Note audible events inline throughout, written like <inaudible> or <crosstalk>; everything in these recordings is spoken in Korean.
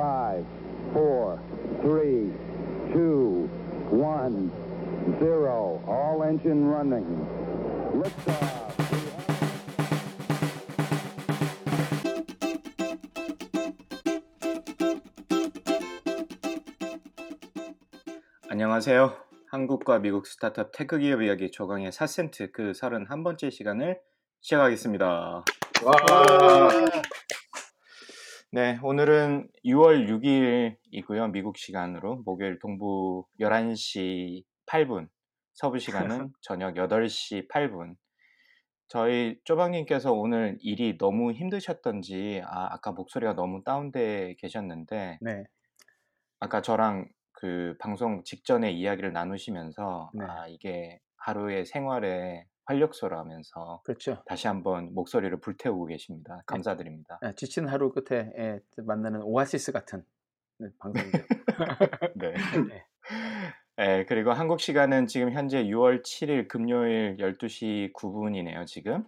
five, four, three, two, one, zero. All engine running. Liftoff. 안녕하세요. 한국과 미국 스타트업 테크 기업 이야기 조강의 4센트 그 31번째 시간을 시작하겠습니다. 와. 네, 오늘은 6월 6일이고요. 미국 시간으로 목요일 동부 11시 8분, 서부 시간은 <laughs> 저녁 8시 8분. 저희 쪼박님께서 오늘 일이 너무 힘드셨던지 아, 아까 목소리가 너무 다운돼 계셨는데 네. 아까 저랑 그 방송 직전에 이야기를 나누시면서 네. 아, 이게 하루의 생활의 활력소라면서 그렇죠. 다시 한번 목소리를 불태우고 계십니다. 감사드립니다. 아, 지친 하루 끝에 예, 만나는 오아시스 같은 네, 방송이죠. <laughs> 네. 네. <laughs> 네, 그리고 한국 시간은 지금 현재 6월 7일 금요일 12시 9분이네요, 지금.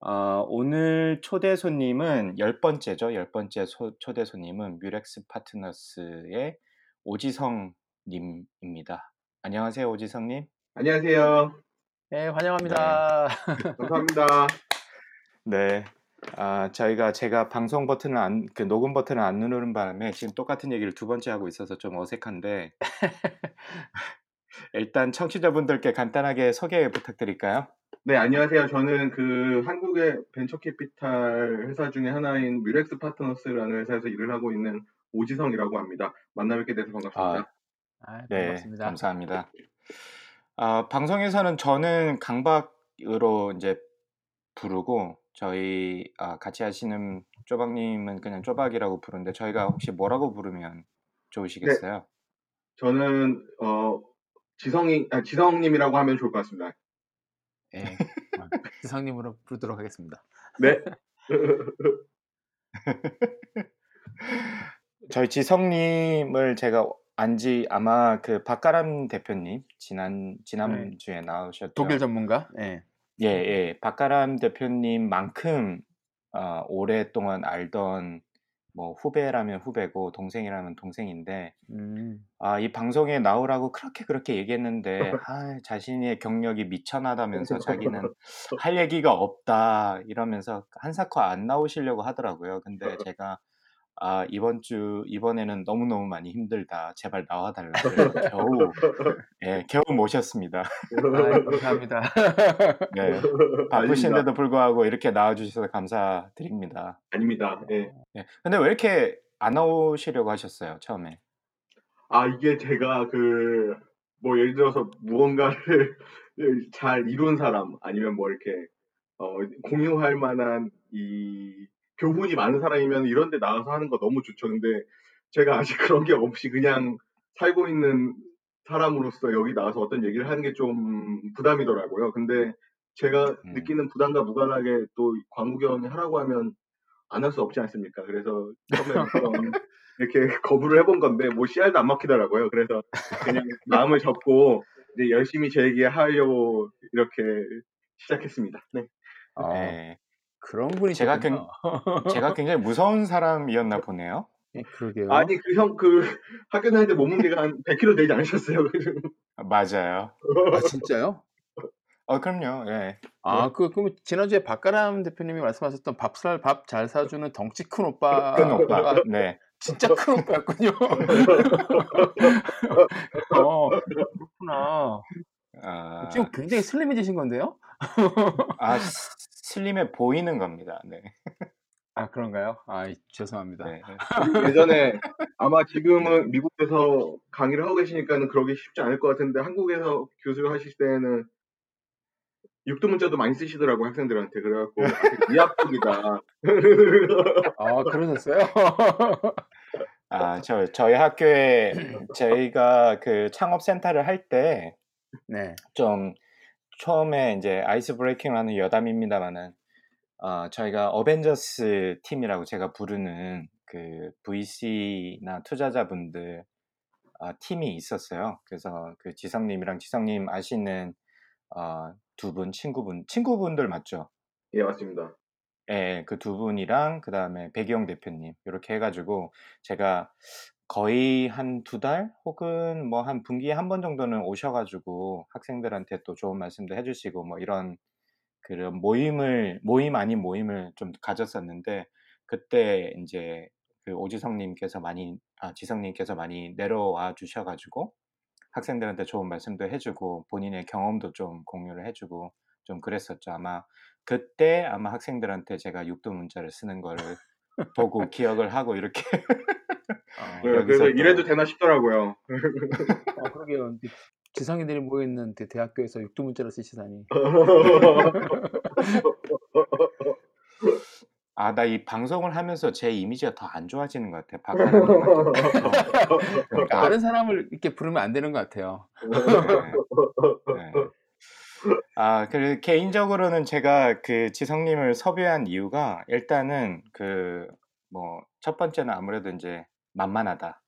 어, 오늘 초대 손님은 열 번째죠. 열 번째 소- 초대 손님은 뮤렉스 파트너스의 오지성 님입니다. 안녕하세요, 오지성 님. 안녕하세요. 네, 환영합니다. <laughs> 감사합니다. 네. 아, 저희가 제가 방송 버튼을 안, 그 녹음 버튼을 안 누르는 바람에 지금 똑같은 얘기를 두 번째 하고 있어서 좀 어색한데 <laughs> 일단 청취자분들께 간단하게 소개 부탁드릴까요? 네, 안녕하세요. 저는 그 한국의 벤처 캐피탈 회사 중에 하나인 뮤렉스 파트너스라는 회사에서 일을 하고 있는 오지성이라고 합니다. 만나 뵙게 돼서 반갑습니다. 아, 네, 반갑습니다. 감사합니다. 아, 방송에서는 저는 강박으로 이제 부르고 저희 아, 같이 하시는 쪼박님은 그냥 쪼박이라고 부르는데 저희가 혹시 뭐라고 부르면 좋으시겠어요? 저는 어 지성이 아, 지성님이라고 하면 좋을 것 같습니다. 예. 아, 지성님으로 부르도록 하겠습니다. 네. <laughs> 저희 지성님을 제가 안지 아마 그 박가람 대표님 지난 지난 네. 주에 나오셨죠. 독일 전문가. 예. 예, 예. 박가람 대표님만큼 어, 오랫동안 알던 뭐 후배라면 후배고 동생이라면 동생인데 음. 아, 이 방송에 나오라고 그렇게 그렇게 얘기했는데 <laughs> 아, 자신의 경력이 미천하다면서 <laughs> 자기는 할 얘기가 없다 이러면서 한사코 안 나오시려고 하더라고요. 근데 제가 아, 이번 주 이번에는 너무 너무 많이 힘들다. 제발 나와 달라. <laughs> 겨우 예, 겨우 모셨습니다. <laughs> 아, 감사합니다. <laughs> 네. 바쁘신데도 불구하고 이렇게 나와 주셔서 감사드립니다. 아닙니다. 예. 예. 근데 왜 이렇게 안 나오시려고 하셨어요, 처음에? 아, 이게 제가 그, 뭐, 예를 들어서 무언가를 잘 이룬 사람, 아니면 뭐 이렇게, 어, 공유할 만한 이 교훈이 많은 사람이면 이런 데 나가서 하는 거 너무 좋죠. 근데 제가 아직 <laughs> 그런 게 없이 그냥 살고 있는 사람으로서 여기 나와서 어떤 얘기를 하는 게 좀 부담이더라고요. 근데 제가 음. 느끼는 부담과 무관하게 또 광우견이 하라고 하면 안 할 수 없지 않습니까? 그래서 처음에 <laughs> 이렇게 거부를 해본 건데 뭐 씨알도 안 먹히더라고요. 그래서 그냥 마음을 접고 이제 열심히 제 얘기 하려고 이렇게 시작했습니다. 네. 아, 예. 그런 분이 제가 제가 <laughs> 제가 굉장히 무서운 사람이었나 보네요. 예, 그러게요. 아니 그 형 그 학교 다닐 때 몸무게가 한 100kg 되지 않으셨어요? 맞아요. 아, 진짜요? 어, 그럼요. 예. 아, 그, 그럼 지난주에 박가람 대표님이 말씀하셨던 밥살 밥 잘 사주는 덩치 큰 오빠. 큰 오빠. 네. 진짜 큰 오빠였군요. <laughs> 어, 그렇구나. 아, 지금 굉장히 슬림해지신 건데요? 아, 스- 슬림해 보이는 겁니다. 네. 아, 그런가요? 아, 이- 죄송합니다. 네. 그리고 <laughs> 예전에 아마 지금은 미국에서 강의를 하고 계시니까는 그러기 쉽지 않을 것 같은데 한국에서 교수 하실 때는 육두 문자도 많이 쓰시더라고 학생들한테 그래갖고 이합적이다. 아, 그러셨어요? 아, 저 저희 학교에 저희가 그 창업 센터를 할때 네. 좀 처음에 이제 ice breaking을 하는 여담입니다만은 어, 저희가 어벤져스 팀이라고 제가 부르는 그 VC나 투자자분들 어, 팀이 있었어요. 그래서 그 지성님이랑 지성님 아시는 어, 두분 친구분 친구분들 맞죠? 예 맞습니다. 예, 그 두 분이랑 그 다음에 백이용 대표님 이렇게 해가지고 제가 거의 한두달 혹은 뭐 한 분기에 한번 정도는 오셔 가지고 학생들한테 또 좋은 말씀도 해 주시고 뭐 이런 그런 모임을 모임 아닌 모임을 좀 가졌었는데 그때 이제 그 오지성 님께서 많이 아 지성 님께서 많이 내려와 주셔 가지고 학생들한테 좋은 말씀도 해 주고 본인의 경험도 좀 공유를 해 주고 좀 그랬었죠. 아마 그때 아마 학생들한테 제가 육두 문자를 쓰는 거를 보고 기억을 하고 이렇게 <laughs> <laughs> 어, 네, 그래서 또- 이래도 되나 싶더라고요. 어, 그러게요. 지성이들이 모여있는 대- 대학교에서 육두문자를 쓰시다니. <laughs> 아, 나 이 방송을 하면서 제 이미지가 더 안 좋아지는 것 같아. 박하나님한테. 그러니까 다른 사람을 이렇게 부르면 안 되는 것 같아요. 네. 아, 그 개인적으로는 제가 그 지성님을 섭외한 이유가 일단은 그 뭐 첫 번째는 아무래도 이제 만만하다.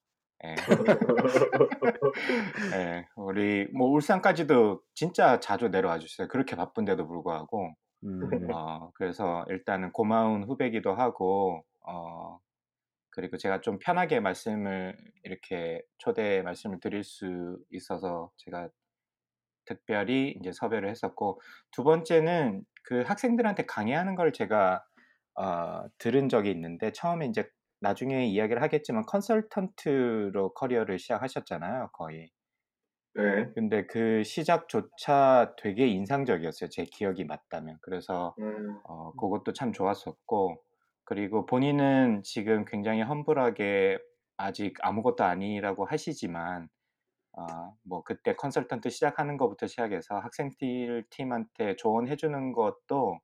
예. <laughs> 예, 우리 뭐 울산까지도 진짜 자주 내려와 주셨어요. 그렇게 바쁜데도 불구하고. 음, 어, 그래서 일단은 고마운 후배기도 하고, 어, 그리고 제가 좀 편하게 말씀을 이렇게 초대 말씀을 드릴 수 있어서 제가 특별히 이제 섭외를 했었고, 두 번째는 그 학생들한테 강의하는 걸 제가 어, 들은 적이 있는데, 처음에 이제 나중에 이야기를 하겠지만 컨설턴트로 커리어를 시작하셨잖아요, 거의. 네. 근데 그 시작조차 되게 인상적이었어요. 제 기억이 맞다면. 그래서 음, 어, 그것도 참 좋았었고, 그리고 본인은 지금 굉장히 험불하게 아직 아무것도 아니라고 하시지만, 어, 뭐 그때 컨설턴트 시작하는 것부터 시작해서 학생들 팀한테 조언해주는 것도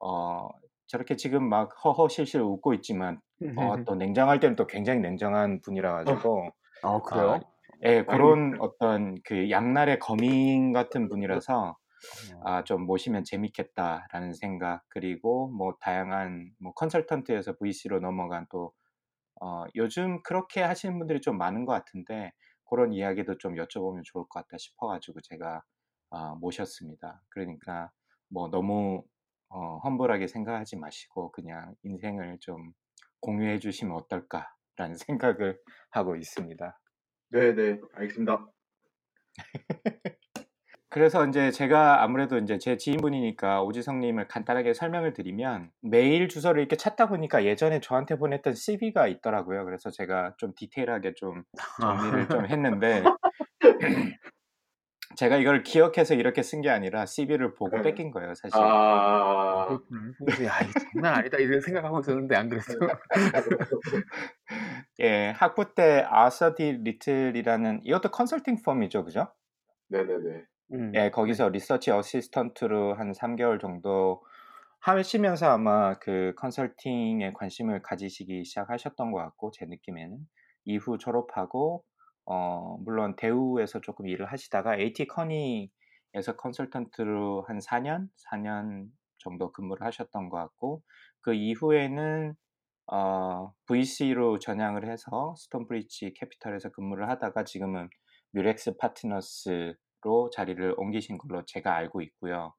어, 저렇게 지금 막 허허실실 웃고 있지만 어, 또 <laughs> 냉정할 때는 또 굉장히 냉정한 분이라 가지고 어, 그래요? 예, 그런 어떤 그 양날의 검인 같은 분이라서 어, 아, 좀 모시면 재밌겠다라는 생각 그리고 뭐 다양한 뭐 컨설턴트에서 VC로 넘어간 또 어, 요즘 그렇게 하시는 분들이 좀 많은 것 같은데 그런 이야기도 좀 여쭤보면 좋을 것 같다 싶어가지고 제가 어, 모셨습니다. 그러니까 뭐 너무 어, 험불하게 생각하지 마시고 그냥 인생을 좀 공유해 주시면 어떨까라는 <laughs> 생각을 하고 있습니다. 네, 네, 알겠습니다. <laughs> 그래서 이제 제가 아무래도 이제 제 지인분이니까 오지성님을 간단하게 설명을 드리면 메일 주소를 이렇게 찾다 보니까 예전에 저한테 보냈던 CV가 있더라고요. 그래서 제가 좀 디테일하게 좀 정리를 좀 했는데 <laughs> <clears throat> 제가 이걸 기억해서 이렇게 쓴 게 아니라 CV를 보고 네. 베낀 거예요, 사실. 아, 그렇구나. 그래서 야, 이거 장난 아니다 이런 생각하고 있었는데 안 그래도. <laughs> 예, 학부 때 아서 디 리틀이라는 이것도 컨설팅 firm이죠, 그죠? 네네네. 음, 예, 거기서 research assistant로 한 3개월 정도 하시면서 아마 그 컨설팅에 관심을 가지시기 시작하셨던 것 같고, 제 느낌에는. 이후 졸업하고, 어, 물론 대우에서 조금 일을 하시다가 AT 커니에서 컨설턴트로 한 4년? 4년 정도 근무를 하셨던 것 같고, 그 이후에는 어, VC로 전향을 해서 스톤브리지 캐피탈에서 근무를 하다가 지금은 뮤렉스 파트너스로 자리를 옮기신 걸로 제가 알고 있고요.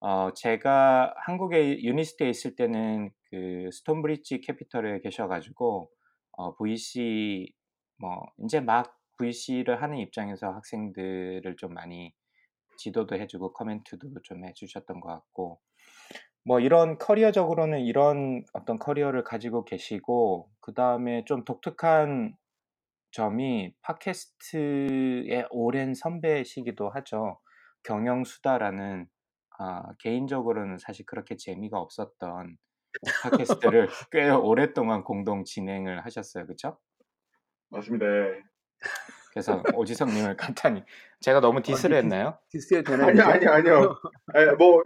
어, 제가 한국에 유니스트에 있을 때는 그 스톤브리지 캐피털에 계셔가지고 어, VC 뭐 이제 막 VC를 하는 입장에서 학생들을 좀 많이 지도도 해주고 커멘트도 좀 해주셨던 것 같고 뭐 이런 커리어적으로는 이런 어떤 커리어를 가지고 계시고 그 다음에 좀 독특한 점이 팟캐스트의 오랜 선배시기도 하죠. 경영수다라는 아, 개인적으로는 사실 그렇게 재미가 없었던 팟캐스트를 <laughs> 꽤 오랫동안 공동 진행을 하셨어요. 그렇죠? 맞습니다. 그래서 오지성님을 간단히 제가 너무 diss를 했나요? diss해도 되나요? 아니요? 아니요, 아니요. 에, 뭐,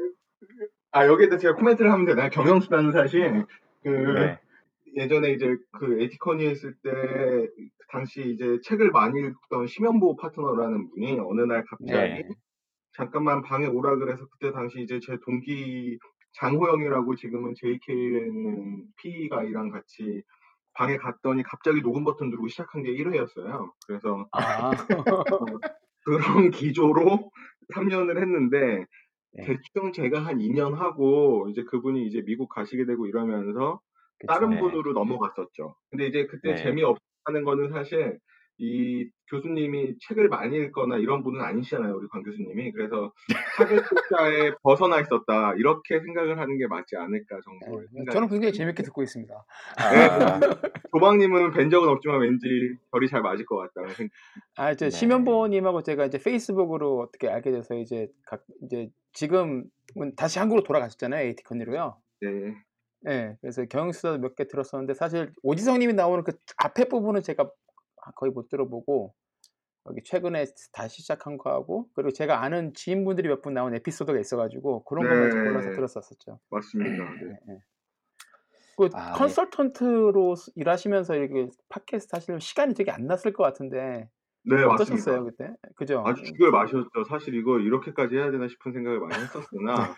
아, 여기에다 제가 코멘트를 하면 되나요? 경영수단은 사실, 그, 네. 예전에 이제 그 AT 커니 했을 때, 당시 이제 책을 많이 읽던 심연보 파트너라는 분이 어느 날 갑자기 네. 잠깐만 방에 오라 그래서 그때 당시 이제 제 동기 장호영이라고 지금은 JK는 PE가 이랑 같이 방에 갔더니 갑자기 녹음 버튼 누르고 시작한 게 1회였어요. 그래서 아, <laughs> 그런 기조로 <laughs> 3년을 했는데 네. 대충 제가 한 2년 하고 이제 그분이 이제 미국 가시게 되고 이러면서 그쵸. 다른 네. 분으로 넘어갔었죠. 근데 이제 그때 네. 재미없다는 거는 사실 이 교수님이 책을 많이 읽거나 이런 분은 아니시잖아요, 우리 관 교수님이. 그래서 <laughs> 숫자에 벗어나 있었다. 이렇게 생각을 하는 게 맞지 않을까 정도의 네. 저는 굉장히. 재밌게 듣고 있습니다. 아, 조방님은 뵌 적은 없지만 왠지 결이 잘 맞을 것 같다는 생각. 아, 이제 네. 심연보님하고 제가 이제 페이스북으로 어떻게 알게 돼서 이제 각 이제 지금은 다시 한국으로 돌아가셨잖아요, 에이티컨으로요. 네. 예, 그래서 경영수다 몇개 들었었는데 사실 오지성님이 나오는 그 앞에 부분은 제가 거의 못 들어보고 여기 최근에 다시 시작한 거하고 그리고 제가 아는 지인분들이 몇 분 나온 에피소드가 있어가지고 그런 것만 좀 네. 골라서 들었었었죠. 맞습니다. 네. 예, 예. 그 아, 컨설턴트로 일하시면서 이렇게 팟캐스트 하시려면 시간이 되게 안 났을 것 같은데 네, 어떠셨어요 맞습니다. 그때? 그죠? 아주 죽을 마셨죠. 사실 이거 이렇게까지 해야 되나 싶은 생각을 많이 했었으나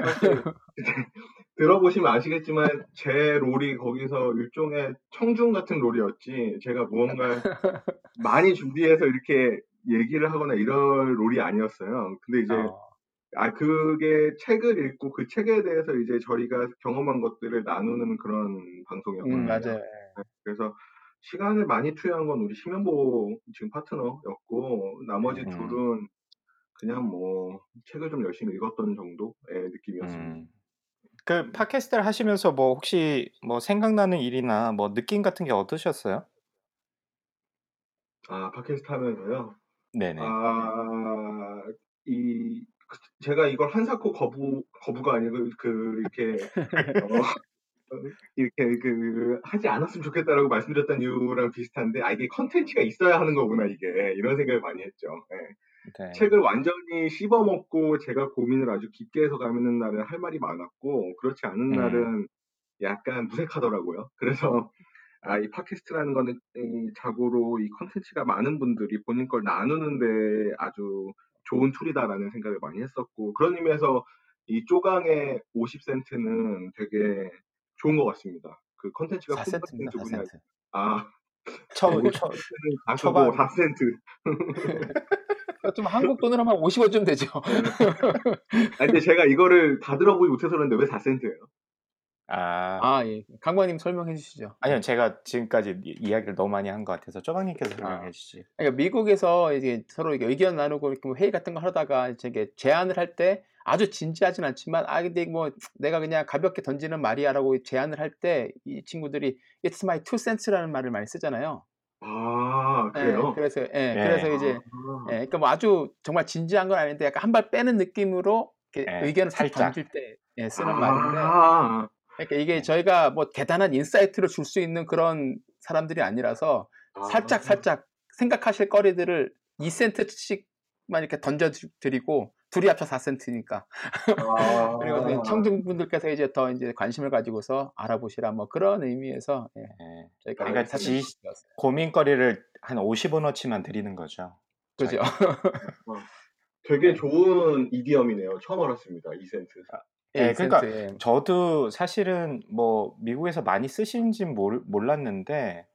<laughs> 사실 <laughs> 들어보시면 아시겠지만 제 롤이 거기서 일종의 청중 같은 롤이었지 제가 무언가 <laughs> 많이 준비해서 이렇게 얘기를 하거나 이럴 롤이 아니었어요. 근데 이제 어, 아 그게 책을 읽고 그 책에 대해서 이제 저희가 경험한 것들을 나누는 그런 방송이었거든요. 음, 맞아요. 네, 그래서 시간을 많이 투여한 건 우리 심현보 지금 파트너였고 나머지 음. 둘은 그냥 뭐 책을 좀 열심히 읽었던 정도의 느낌이었습니다. 음. 그 팟캐스트를 하시면서 뭐 혹시 뭐 생각나는 일이나 뭐 느낌 같은 게 어떠셨어요? 아 팟캐스트 하면서요. 네네. 아, 이, 그- 제가 이걸 한사코 거부, 거부가 아니고, 그, 이렇게, 어, <laughs> 이렇게, 그, 하지 않았으면 좋겠다라고 말씀드렸던 이유랑 비슷한데, 아, 이게 컨텐츠가 있어야 하는 거구나, 이게. 이런 생각을 많이 했죠. 예. 네. 책을 완전히 씹어먹고 제가 고민을 아주 깊게 해서 가는 날은 할 말이 많았고, 그렇지 않은 음. 날은 약간 무색하더라고요. <laughs> 그래서, 아, 이 팟캐스트라는 거는 이 자고로 이 컨텐츠가 많은 분들이 본인 걸 나누는데 아주 좋은 tool이다라는 생각을 많이 했었고, 그런 의미에서 이 쪼강의 50센트는 되게 좋은 것 같습니다. 그 컨텐츠가 4센트입니다. 콘텐츠 분야, 4센트. 아, 초, 네, 초, 50센트 <laughs> 4센트. 좀 한국 돈으로 하면 50원쯤 되죠. 아, 근데 제가 이거를 다 들어보지 못해서 그런데 왜 4센트예요? 아, 아, 예. 강관님 설명해 주시죠. 아니요, 제가 지금까지 이- 이야기를 너무 많이 한 것 같아서 쪼박님께서 설명해 주시지. 그러니까 미국에서 이제 서로 의견 나누고 이렇게 뭐 회의 같은 거 하다가 이제 제안을 할 때 아주 진지하진 않지만 아 근데 뭐 내가 그냥 가볍게 던지는 말이야라고 제안을 할 때 이 친구들이 it's my two cents라는 말을 많이 쓰잖아요. 아, 예, 그래요? 그래서 예, 예. 그래서 이제 아, 예, 그러니까 뭐 아주 정말 진지한 건 아닌데 약간 한 발 빼는 느낌으로 이렇게 예, 의견을 탁 살짝. 던질 때 예, 쓰는 말인데 아, 그러니까 이게 저희가 뭐 대단한 insight를 줄 수 있는 그런 사람들이 아니라서 아. 살짝 살짝 생각하실 거리들을 2센트씩만 이렇게 던져드리고 둘이 합쳐 4센트니까 아. <laughs> 그리고 이제 청중분들께서 이제 더 이제 관심을 가지고서 알아보시라 뭐 그런 의미에서 예, 예. 저희가 그러니까 지-. 고민거리를 한 50원어치만 드리는 거죠. 그죠? <laughs> 되게 좋은 idiom이네요. 처음 알았습니다. 2센트. 예, 예, 그러니까 2센트, 예. 저도 사실은 뭐 미국에서 많이 쓰시는지는 몰, 몰랐는데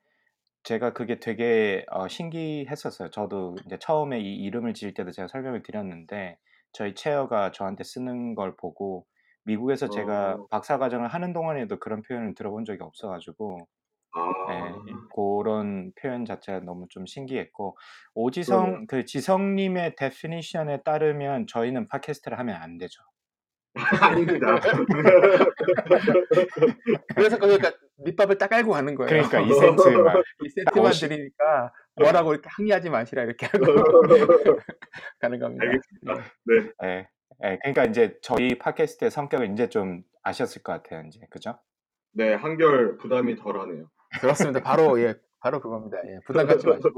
제가 그게 되게 어, 신기했었어요. 저도 이제 처음에 이 이름을 지을 때도 제가 설명을 드렸는데 저희 chair가 저한테 쓰는 걸 보고 미국에서 제가 어. 박사 과정을 하는 동안에도 그런 표현을 들어본 적이 없어가지고 아, 예, 그런 표현 자체가 너무 좀 신기했고 오지성 그 지성님의 definition에 따르면 저희는 팟캐스트를 하면 안 되죠. <laughs> 아닙니다. <laughs> 그래서 그러니까 밑밥을 딱 깔고 가는 거예요. 그러니까 2센트만 2센트만 오십- 드리니까 뭐라고 이렇게 항의하지 마시라 이렇게 하고 <laughs> 가는 겁니다. 알겠습니다. 예. 네. 예, 예, 그러니까 이제 저희 팟캐스트의 성격을 이제 좀 아셨을 것 같아요, 이제 그죠? 네, 한결 부담이 덜하네요. 그렇습니다. 바로 예, 바로 그겁니다. 예, 부담 갖지 마시고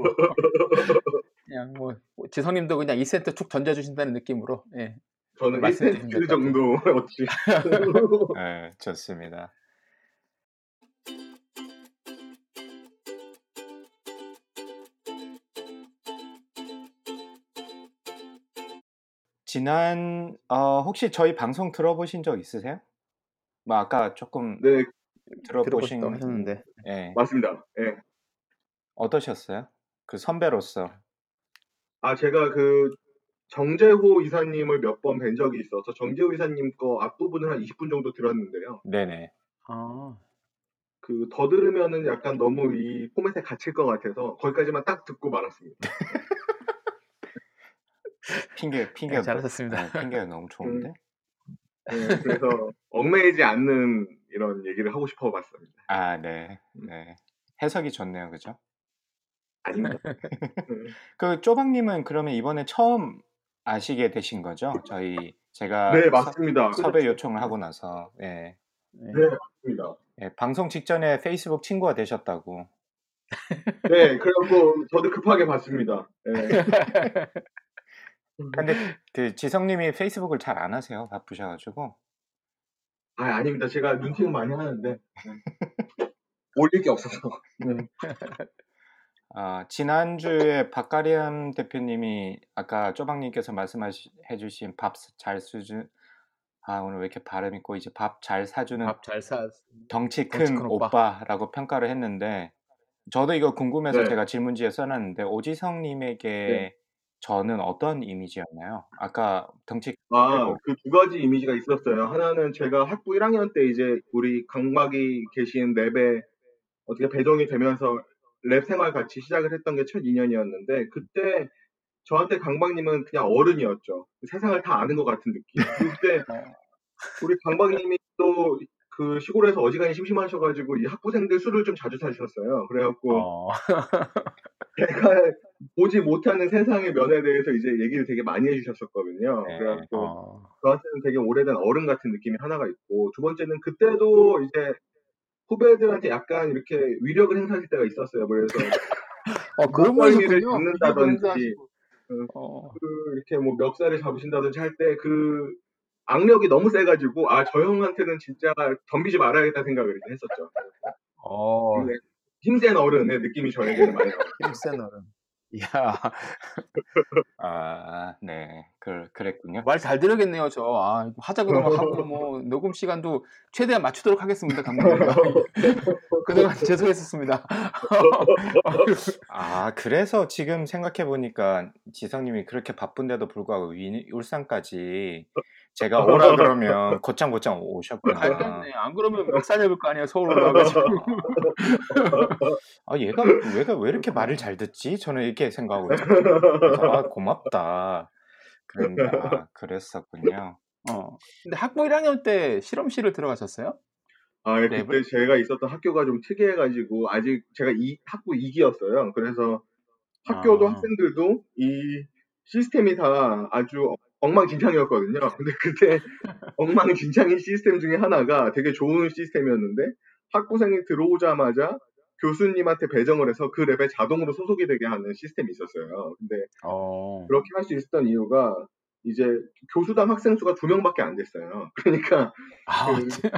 그냥 뭐 지성님도 그냥 2센트 툭 던져주신다는 느낌으로 예, 저는 말씀드린 1센트 것 정도 어치. 예, 좋습니다. 지난 어, 혹시 저희 방송 들어보신 적 있으세요? 뭐 아까 조금 네, 들어보신 하셨는데 예, 맞습니다. 예. 어떠셨어요? 그 선배로서 아, 제가 그 정재호 이사님을 몇 번 뵌 적이 있어서 정재호 이사님 거 앞부분을 한 20분 정도 들었는데요. 네네. 아. 그 더 들으면은 약간 너무 이 포맷에 갇힐 것 같아서 거기까지만 딱 듣고 말았습니다. <laughs> 핑계 핑계 네, 잘하셨습니다. 네, 핑계가 너무 좋은데. 네, 그래서 얽매이지 않는 이런 얘기를 하고 싶어 봤습니다. 아, 네. 네. 해석이 좋네요. 그죠? 아닙니다. <laughs> 그 쪼박님은 그러면 이번에 처음 아시게 되신 거죠? 저희 제가 네, 서- 맞습니다. 섭외 요청을 하고 나서 예. 네. 네, 맞습니다. 예, 방송 직전에 페이스북 친구가 되셨다고. 네, 그래갖고 저도 급하게 봤습니다. 네. <laughs> 근데 그 지성님이 페이스북을 잘 안 하세요. 바쁘셔가지고. 아, 아닙니다. 제가 눈팅은 많이 하는데 네. <laughs> 올릴 게 없어서. 네. <laughs> 아, 지난주에 박가림 대표님이 아까 쪼박님께서 말씀해 주신 밥 잘 수준 아 오늘 왜 이렇게 발음이 꼬이지 밥잘 사주는 밥 잘 사. 덩치 큰 덩치 큰 오빠. 오빠라고 평가를 했는데 저도 이거 궁금해서 네. 제가 질문지에 써놨는데 오지성님에게 네. 저는 어떤 이미지였나요? 아까 덩치 아, 그두 가지 이미지가 있었어요. 하나는 제가 학부 1학년 때 이제 우리 강박이 계신 랩에 어떻게 배정이 되면서 랩 생활 같이 시작을 했던 게첫 인연이었는데 그때 저한테 강박님은 그냥 어른이었죠. 세상을 다 아는 것 같은 느낌. 그때 <laughs> 우리 강박님이 또 그 시골에서 어지간히 심심하셔가지고 이 학부생들 술을 좀 자주 사주셨어요. 그래갖고 어. <laughs> 제가 보지 못하는 세상의 면에 대해서 이제 얘기를 되게 많이 해주셨었거든요. 네. 그래갖고 어. 저한테는 되게 오래된 어른 같은 느낌이 하나가 있고 두 번째는 그때도 이제 후배들한테 약간 이렇게 위력을 행사하실 때가 있었어요. 그래서 어, 그런 목걸이를 분이셨군요. 잡는다든지, 행사하시고. 그- 어. 그 이렇게 뭐 멱살을 잡으신다든지 할 때 그 악력이 너무 세가지고 아 저 형한테는 진짜 덤비지 말아야겠다 생각을 했었죠. 어. 힘센 어른의 느낌이 저에게는 많이 나요. 힘센 어른. 이야, <laughs> 아, 네. 그, 그랬군요. 말 잘 들으겠네요, 저. 아, 하자고 막 하고, <laughs> 뭐, 녹음 시간도 최대한 맞추도록 하겠습니다, 감독님. <laughs> 그동안 죄송했었습니다. 아, 그래서 지금 생각해 보니까 지성님이 그렇게 바쁜데도 불구하고 위- 울산까지 제가 오라 그러면 곧장곧장 오셨구나. 알겠네. 안 그러면 멱살 잡을 거 아니에요, 서울 올라가가지고. 아, 얘가, 얘가 왜 이렇게 말을 잘 듣지? 저는 이렇게 생각하고 있어요. 아, 고맙다. 그런데, 아, 그랬었군요. 어. 근데 학부 1학년 때 실험실을 들어가셨어요? 아, 예, 랩을? 그때 제가 있었던 학교가 좀 특이해가지고 아직 제가 이 학부 2기였어요. 그래서 학교도 아. 학생들도 이 시스템이 다 아주 엉망진창이었거든요. 근데 그때 <laughs> 엉망진창인 시스템 중에 하나가 되게 좋은 시스템이었는데 학부생이 들어오자마자 교수님한테 배정을 해서 그 랩에 자동으로 소속이 되게 하는 시스템이 있었어요. 근데 어. 그렇게 할 수 있었던 이유가 이제 교수당 학생 수가 두 명밖에 안 됐어요. <laughs> 그러니까 아, 그-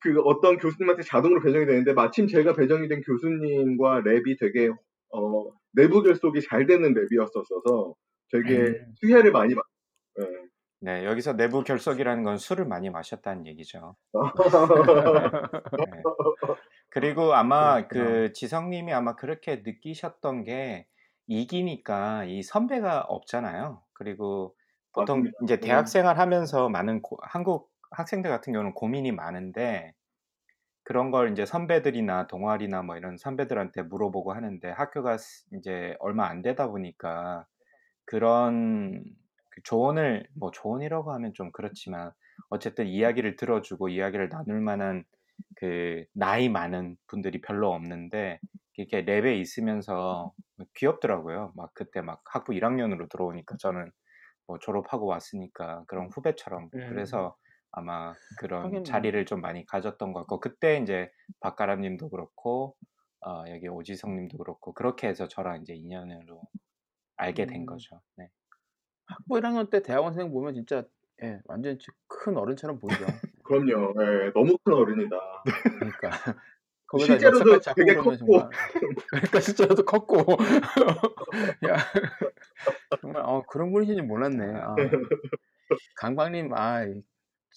그 어떤 교수님한테 자동으로 배정이 되는데 마침 제가 배정이 된 교수님과 랩이 되게 어, 내부 결속이 잘 되는 랩이었었어서 되게 음. 수혜를 많이 받. 예. 네, 여기서 내부 결석이라는 건 술을 많이 마셨다는 얘기죠. 네. 그리고 아마 그렇구나. 그 지성님이 아마 그렇게 느끼셨던 게 이기니까 이 선배가 없잖아요. 그리고 보통. 이제 음. 대학생활 하면서 많은 고- 한국 학생들 같은 경우는 고민이 많은데 그런 걸 이제 선배들이나 동아리나 뭐 이런 선배들한테 물어보고 하는데 학교가 스- 이제 얼마 안 되다 보니까 그런 그 조언을 뭐 조언이라고 하면 좀 그렇지만 어쨌든 이야기를 들어주고 이야기를 나눌 만한 그 나이 많은 분들이 별로 없는데 이렇게 랩에 있으면서 귀엽더라고요. 막 그때 막 학부 1학년으로 들어오니까 저는 뭐 졸업하고 왔으니까 그런 후배처럼 음. 그래서 아마 그런 하긴 뭐. 자리를 좀 많이 가졌던 것 같고 그때 이제 박가람님도 그렇고 어, 여기 오지성님도 그렇고 그렇게 해서 저랑 이제 인연으로 알게 된 음. 거죠. 네. 학부 1학년 때 대학원생 보면 진짜 예, 완전 큰 어른처럼 보이죠. 그럼요. 예, 너무 큰 어른이다. 그러니까 <laughs> 거기다 실제로도 되게 컸고. 정말 그러니까 실제로도 컸고 <laughs> 야 정말 어, 그런 분이신지 몰랐네. 아, 강박님 아 이-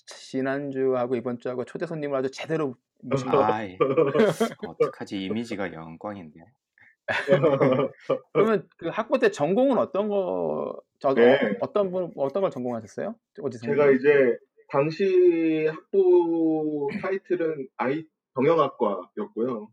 지난주하고 이번 주하고 초대 손님을 아주 제대로 모신 거 아이, 어떡하지 이미지가 영광인데. <laughs> 그러면 그 학부 때 전공은 어떤 거 저, 네. 어, 떤 분, 어떤 걸 전공하셨어요? 어디서? 제가 이제 당시 학부 타이틀은 I 경영학과였고요.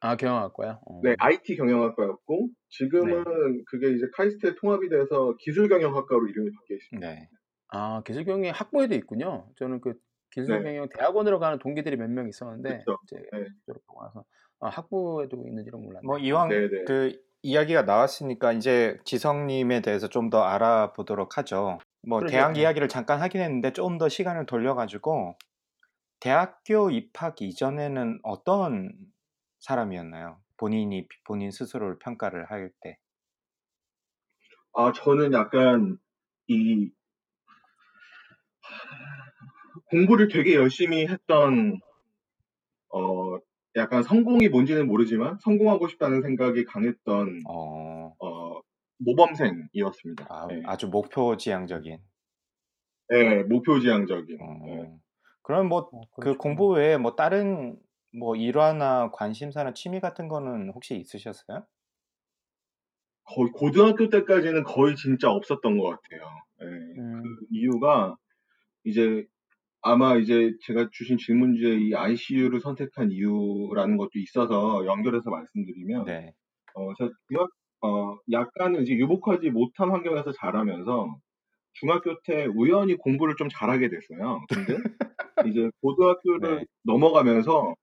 아 경영학과요. 어. 네, IT 경영학과였고 지금은 그게 이제 카이스트에 통합이 돼서 기술경영학과로 이름이 바뀌어 있습니다. 네. 아 기술경영 학부에도 있군요. 저는 그 기술경영 대학원으로 가는 동기들이 몇 명 있었는데 그쵸. 이제 네. 졸업하고 나서 아, 학부에도 있는지는 몰랐네요. 뭐 이왕 네네. 그 이야기가 나왔으니까 이제 지성님에 대해서 좀 더 알아보도록 하죠. 뭐. 대학 네. 이야기를 잠깐 하긴 했는데 좀 더 시간을 돌려가지고 대학교 입학 이전에는 어떤 사람이었나요? 본인이 본인 스스로를 평가를 할 때. 아, 저는 약간 이 공부를 되게 열심히 했던 어 약간 성공이 뭔지는 모르지만 성공하고 싶다는 생각이 강했던 어, 어 모범생이었습니다. 아, 네. 아주 목표지향적인. 네, 목표지향적인. 어, 네. 그럼 뭐 어, 그. 공부 외에 뭐 다른 뭐 일화나 관심사나 취미 같은 거는 혹시 있으셨어요? 거의 고등학교 때까지는 거의 진짜 없었던 것 같아요. 네. 음, 그 이유가 이제 아마 이제 제가 주신 질문지에 이 ICU를 선택한 이유라는 것도 있어서 연결해서 말씀드리면 네. 어, 제가 어, 약간은 이제 유복하지 못한 환경에서 자라면서 중학교 때 우연히 공부를 좀 잘하게 됐어요. 근데 <laughs> 이제 고등학교를 네. 넘어가면서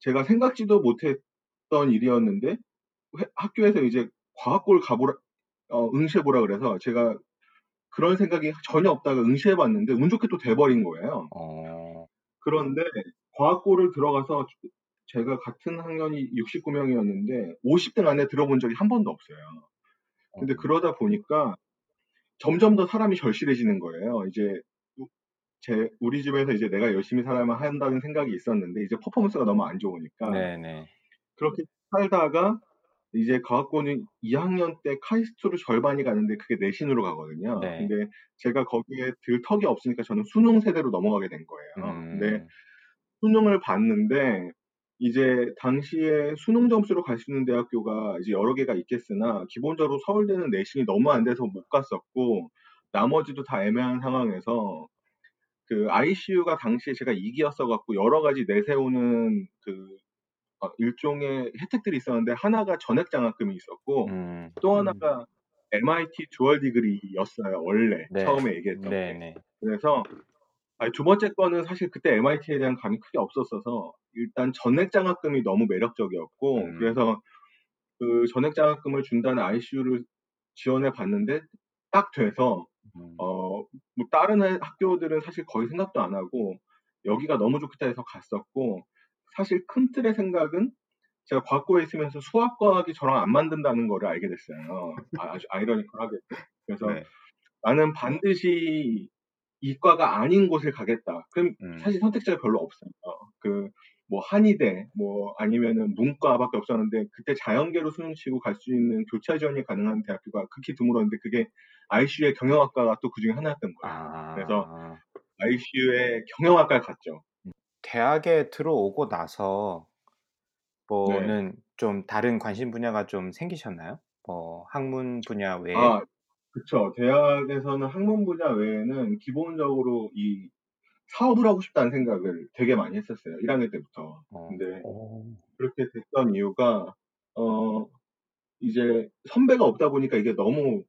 제가 생각지도 못했던 일이었는데 회- 학교에서 이제 과학고를 가보라, 어, 응시해보라 그래서 제가 그런 생각이 전혀 없다가 응시해봤는데 운 좋게 또 돼버린 거예요. 어, 그런데 과학고를 들어가서 제가 같은 학년이 69명이었는데 50등 안에 들어본 적이 한 번도 없어요. 근데 어, 그러다 보니까 점점 더 사람이 절실해지는 거예요. 이제 우- 제 우리 집에서 이제 내가 열심히 살아야만 한다는 생각이 있었는데 이제 퍼포먼스가 너무 안 좋으니까 네네. 그렇게 살다가 이제 과학고는 2학년 때 카이스트로 절반이 가는데 그게 내신으로 가거든요. 네. 근데 제가 거기에 들 턱이 없으니까 저는 수능 세대로 넘어가게 된 거예요. 근데 음, 수능을 봤는데 이제 당시에 수능 점수로 갈 수 있는 대학교가 이제 여러 개가 있겠으나 기본적으로 서울대는 내신이 너무 안 돼서 못 갔었고 나머지도 다 애매한 상황에서 그 ICU가 당시에 제가 2기였어 갖고 여러 가지 내세우는 그 어, 일종의 혜택들이 있었는데 하나가 전액 장학금이 있었고 음, 또 음. 하나가 MIT dual degree였어요 원래 네. 처음에 얘기했던 게 네네. 그래서 아니, 두 번째 거는 사실 그때 MIT에 대한 감이 크게 없었어서 일단 전액 장학금이 너무 매력적이었고 음. 그래서 그 전액 장학금을 준다는 ICU를 지원해 봤는데 딱 돼서 음, 어, 뭐 다른 애- 학교들은 사실 거의 생각도 안 하고 여기가 너무 좋겠다 해서 갔었고 사실 큰 틀의 생각은 제가 과학고에 있으면서 수학과학이 저랑 안 맞는다는 거를 알게 됐어요. 아, 아주 아이러니컬하게. 그래서 네. 나는 반드시 이과가 아닌 곳을 가겠다. 그럼 음. 사실 선택지가 별로 없어요. 그, 뭐, 한의대, 뭐, 아니면은 문과밖에 없었는데, 그때 자연계로 수능 치고 갈 수 있는 교차 지원이 가능한 대학교가 극히 드물었는데, 그게 ICU의 경영학과가 또 그 중에 하나였던 거예요. 아, 그래서 ICU의 경영학과에 갔죠. 대학에 들어오고 나서 네. 뭐는 좀 다른 관심 분야가 좀 생기셨나요? 뭐 학문 분야 외에? 아, 그쵸. 대학에서는 학문 분야 외에는 기본적으로 이 사업을 하고 싶다는 생각을 되게 많이 했었어요. 1학년 때부터. 어, 근데 오. 그렇게 됐던 이유가, 어, 이제 선배가 없다 보니까 이게 너무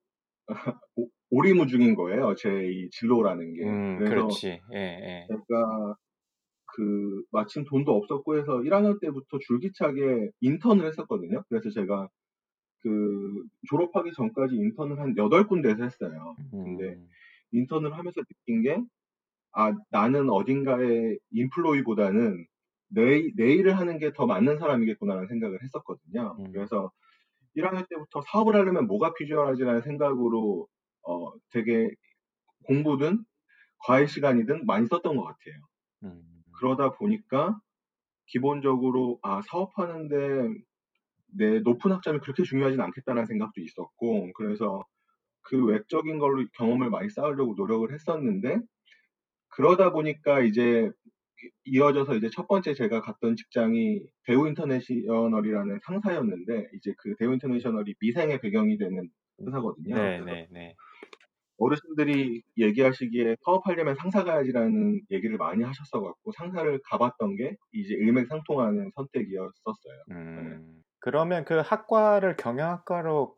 <laughs> 오- 오리무중인 거예요. 제 이 진로라는 게. 음, 그래서 그렇지. 예, 예. 제가 그 마침 돈도 없었고 해서 1학년 때부터 줄기차게 인턴을 했었거든요. 그래서 제가 그 졸업하기 전까지 인턴을 한 8군데에서 했어요. 근데 음, 인턴을 하면서 느낀 게, 아, 나는 어딘가에 인플로이보다는 내, 내 일을 하는 게 더 맞는 사람이겠구나라는 생각을 했었거든요. 음. 그래서 1학년 때부터 사업을 하려면 뭐가 필요하지라는 생각으로, 어, 되게 공부든 과외 시간이든 많이 썼던 것 같아요. 음, 그러다 보니까 기본적으로, 아, 사업하는데 내 높은 학점이 그렇게 중요하진 않겠다는 생각도 있었고, 그래서 그 외적인 걸로 경험을 많이 쌓으려고 노력을 했었는데, 그러다 보니까 이제 이어져서 이제 첫 번째 제가 갔던 직장이 대우 인터내셔널이라는 상사였는데 이제 그 대우 인터내셔널이 미생의 배경이 되는 회사거든요. 네, 네, 네. 어르신들이 얘기하시기에 사업하려면 상사 가야지라는 얘기를 많이 하셨어 갖고 상사를 가봤던 게 이제 일맥상통하는 선택이었었어요. 음. 그러면 그 학과를 경영학과로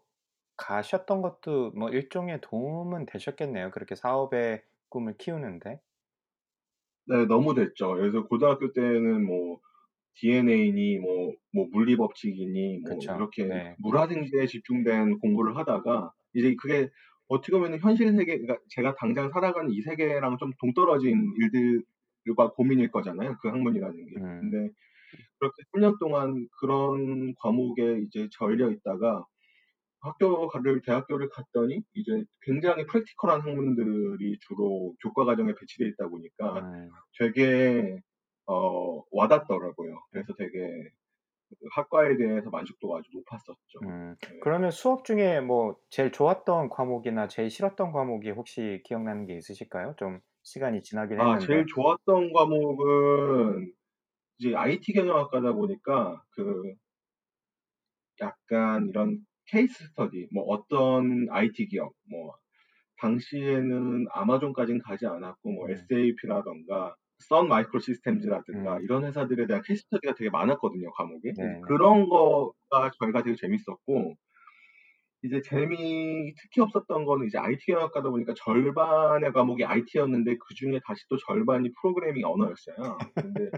가셨던 것도 뭐 일종의 도움은 되셨겠네요. 그렇게 사업의 꿈을 키우는데. 네, 너무 됐죠. 그래서 고등학교 때는 뭐 DNA니 뭐, 뭐 물리 법칙이니 뭐 그쵸. 이렇게 네. 물화생지에 집중된 공부를 하다가 이제 그게 어떻게 보면 현실 세계, 그러니까 제가 당장 살아가는 이 세계랑 좀 동떨어진 일들과 고민일 거잖아요. 그 학문이라는 게. 음. 근데 그렇게 3년 동안 그런 과목에 이제 절려 있다가 학교를 대학교를 갔더니 이제 굉장히 프랙티컬한 학문들이 주로 교과 과정에 배치돼 있다 보니까 음. 되게 어 와닿더라고요. 그래서 되게 그 학과에 대해서 만족도가 아주 높았었죠. 음. 네. 그러면 수업 중에 뭐 제일 좋았던 과목이나 제일 싫었던 과목이 혹시 기억나는 게 있으실까요? 좀 시간이 지나긴 아, 했는데. 제일 좋았던 과목은 이제 IT 경영학과다 보니까 그 약간 이런 케이스 스터디, 뭐 어떤 IT 기업, 뭐 당시에는 아마존까지는 가지 않았고 뭐 음. SAP라던가 선 마이크로 시스템즈라든가 음. 이런 회사들에 대한 케이스 스터디가 되게 많았거든요, 과목이. 그래서 네네. 그런 거가 저희가 되게 재밌었고 이제 재미 특히 없었던 거는 이제 IT 경영학과다 보니까 절반의 과목이 IT였는데 그 중에 다시 또 절반이 프로그래밍 언어였어요. 근데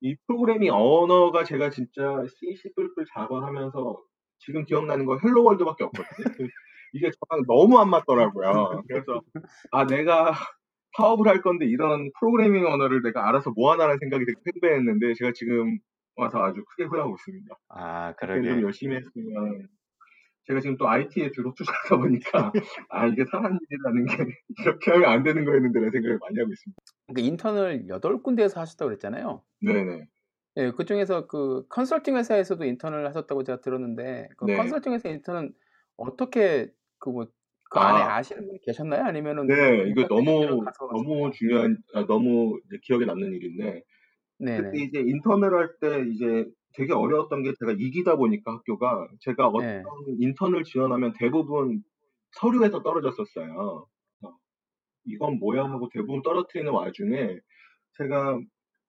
이 프로그래밍 언어가 제가 진짜 C, C++ 작업하면서 지금 기억나는 거 Hello World밖에 없거든요. 그 이게 저랑 너무 안 맞더라고요. 그래서 아 내가 사업을 할 건데 이런 프로그래밍 언어를 내가 알아서 뭐 하나라는 생각이 되게 팽배했는데 제가 지금 와서 아주 크게 후회하고 있습니다. 아, 그때는 좀 그러게. 열심히 했으면 제가 지금 또 IT에 주로 투자하다 보니까 <laughs> 아 이게 사람 일이라는 게 이렇게 하면 안 되는 거였는데 라는 생각을 많이 하고 있습니다. 그 인턴을 8군데에서 하셨다고 그랬잖아요. 네네. 예, 그 중에서 그 컨설팅 회사에서도 인턴을 하셨다고 제가 들었는데 그 네. 컨설팅 회사 인턴은 어떻게 그 뭐 그 안에 아. 아시는 분이 계셨나요? 아니면은 네, 이거 인턴 대기로 너무 너무? 중요한 아, 너무 이제 기억에 남는 일인데 그때 네네. 이제 인턴을 할 때 이제 되게 어려웠던 게 제가 이기다 보니까 학교가 제가 어떤 네. 인턴을 지원하면 대부분 서류에서 떨어졌었어요. 이건 뭐야 하고 대부분 떨어뜨리는 와중에 제가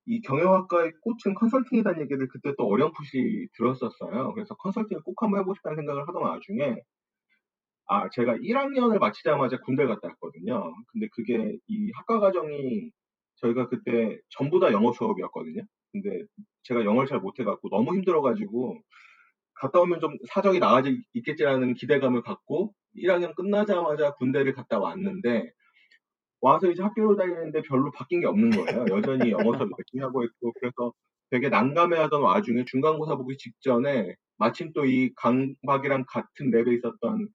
이 경영학과의 꽃은 컨설팅이라는 얘기를 그때 또 어렴풋이 들었었어요. 그래서 컨설팅을 꼭 한번 해보고 싶다는 생각을 하던 와중에 아 제가 1학년을 마치자마자 군대를 갔다 왔거든요. 근데 그게 이 학과 과정이 저희가 그때 전부 다 영어 수업이었거든요. 근데 제가 영어를 잘 못해갖고 너무 힘들어가지고 갔다 오면 좀 사정이 나아질 있겠지라는 기대감을 갖고 1학년 끝나자마자 군대를 갔다 왔는데 와서 이제 학교를 다니는데 별로 바뀐 게 없는 거예요. 여전히 영어 수업 열심히 하고 있고 그래서 되게 난감해하던 와중에 중간고사 보기 직전에 마침 또 이 강박이랑 같은 랩에 있었던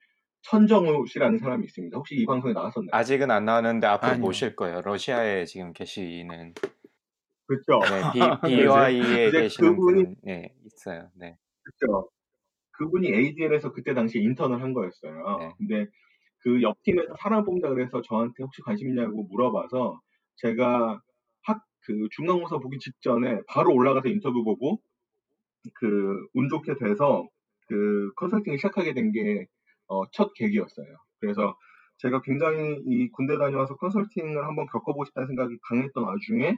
천정우 씨라는 사람이 있습니다. 혹시 이 방송에 나왔었나요? 아직은 안 나왔는데 앞으로 아니요. 모실 거예요. 러시아에 지금 계시는 그렇죠. 네, B, BY에 <laughs> 이제 계시는 그분이 분 네, 있어요. 네. 그렇죠. 그분이 ADL에서 그때 당시 인턴을 한 거였어요. 네. 근데 그 옆 팀에서 사람 뽑는다 그래서 저한테 혹시 관심 있냐고 물어봐서 제가 학 그 중간고사 보기 직전에 바로 올라가서 인터뷰 보고 그 운 좋게 돼서 그 컨설팅을 시작하게 된게 어, 첫 계기였어요. 그래서 제가 굉장히 이 군대 다녀와서 컨설팅을 한번 겪어보고 싶다는 생각이 강했던 와중에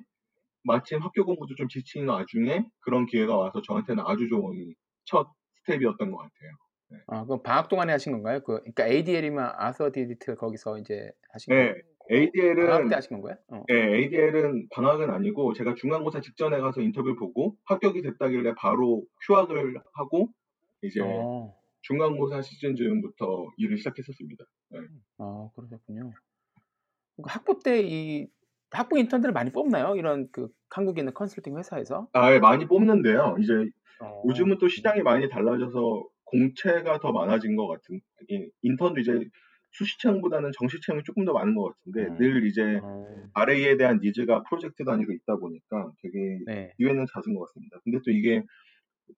마침 학교 공부도 좀 지치는 와중에 그런 기회가 와서 저한테는 아주 좋은 첫 스텝이었던 것 같아요. 아, 그럼 방학 동안에 하신 건가요? 그 그러니까 ADL이면 아서 디 리틀 거기서 이제 하신 네, 거예요? ADL은 방학 때 하신 건가요? 어. 네, ADL은 방학은 아니고 제가 중간고사 직전에 가서 인터뷰 보고 합격이 됐다길래 바로 휴학을 하고 이제 어. 중간고사 시즌 즈음부터 일을 시작했었습니다. 네. 아, 그러셨군요. 그러니까 학부 때 이 학부 인턴들을 많이 뽑나요? 이런 그 한국에 있는 컨설팅 회사에서? 아, 예, 많이 뽑는데요. 이제 어. 요즘은 또 시장이 많이 달라져서 공채가 더 많아진 것 같은, 이 인턴도 이제 수시채용보다는 정시채용이 조금 더 많은 것 같은데 음. 늘 이제 어. RA에 대한 니즈가 프로젝트 단위로 있다 보니까 되게 네. 기회는 잦은 것 같습니다. 근데 또 이게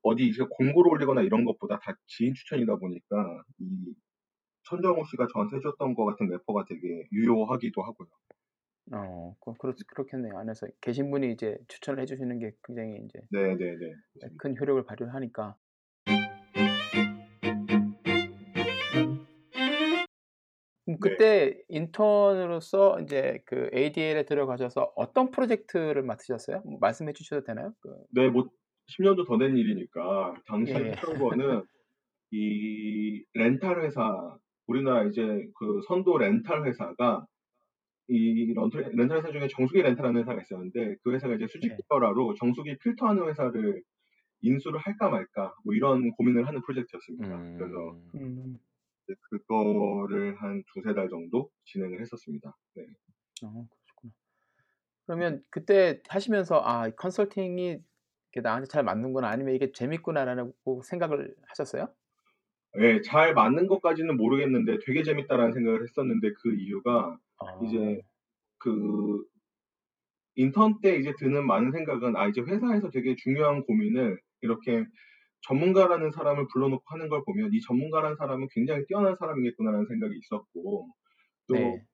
어디 이제 공고를 올리거나 이런 것보다 다 지인 추천이다 보니까 이 천정호 씨가 저한테 해줬던 것 같은 래퍼가 되게 유효하기도 하고요. 어, 그, 그렇, 그렇겠네요. 안에서 계신 분이 이제 추천을 해주시는 게 굉장히 이제 네네네. 큰 효력을 발휘하니까. 네. 그때 인턴으로서 이제 그 ADL에 들어가셔서 어떤 프로젝트를 맡으셨어요? 뭐 말씀해 주셔도 되나요? 그, 네, 뭐 10년도 더 된 일이니까 당시에 예. 했던 거는 이 렌탈 회사 우리나라 이제 그 선도 렌탈 회사가 이 렌탈, 렌탈 회사 중에 정수기 렌탈하는 회사가 있었는데 그 회사가 이제 수직 네. 계열화로 정수기 필터하는 회사를 인수를 할까 말까 뭐 이런 고민을 하는 프로젝트였습니다. 그래서 음. 음, 이제 그거를 한 두세 달 정도 진행을 했었습니다. 네. 어, 그러셨구나. 그러면 그때 하시면서 아, 이 컨설팅이 이게 나한테 잘 맞는구나 아니면 이게 재밌구나라고 생각을 하셨어요? 예, 잘 맞는 것까지는 모르겠는데 되게 재밌다라는 생각을 했었는데 그 이유가 아, 이제 그 인턴 때 이제 드는 많은 생각은 아 이제 회사에서 되게 중요한 고민을 이렇게 전문가라는 사람을 불러놓고 하는 걸 보면 이 전문가라는 사람은 굉장히 뛰어난 사람이겠구나라는 생각이 있었고 또 네.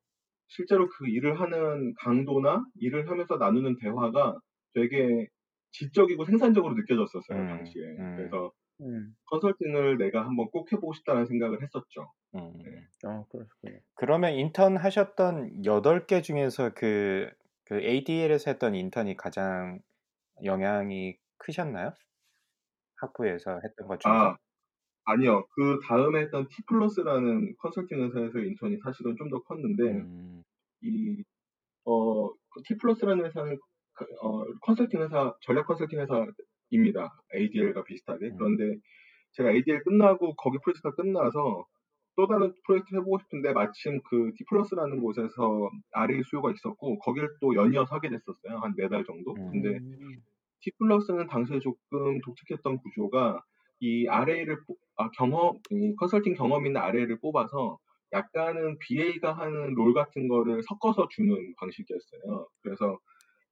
실제로 그 일을 하는 강도나 일을 하면서 나누는 대화가 되게 지적이고 생산적으로 느껴졌었어요 음, 당시에 음. 그래서 음, 컨설팅을 내가 한번 꼭 해보고 싶다는 생각을 했었죠. 음. 어, 그러셨군요. 그러면 인턴 하셨던 8개 중에서 그, 그 ADL에서 했던 인턴이 가장 영향이 크셨나요? 학부에서 했던 것 중에서? 아 아니요 그 다음에 했던 T 플러스라는 컨설팅 회사에서 인턴이 사실은 좀 더 컸는데 음, 이, 어, T 플러스라는 회사는, 그, 어, 컨설팅 회사, 전략 컨설팅 회사입니다. ADL과 비슷하게. 음. 그런데 제가 ADL 끝나고 거기 프로젝트가 끝나서 또 다른 프로젝트 해보고 싶은데 마침 그 T 플러스라는 곳에서 RA 수요가 있었고 거기를 또 연이어서 하게 됐었어요. 한 네 달 정도. 음. 근데 음, T 플러스는 당시에 조금 독특했던 구조가 이 RA를 아, 경험 이 컨설팅 경험 있는 RA를 뽑아서 약간은 BA가 하는 롤 같은 거를 섞어서 주는 방식이었어요. 그래서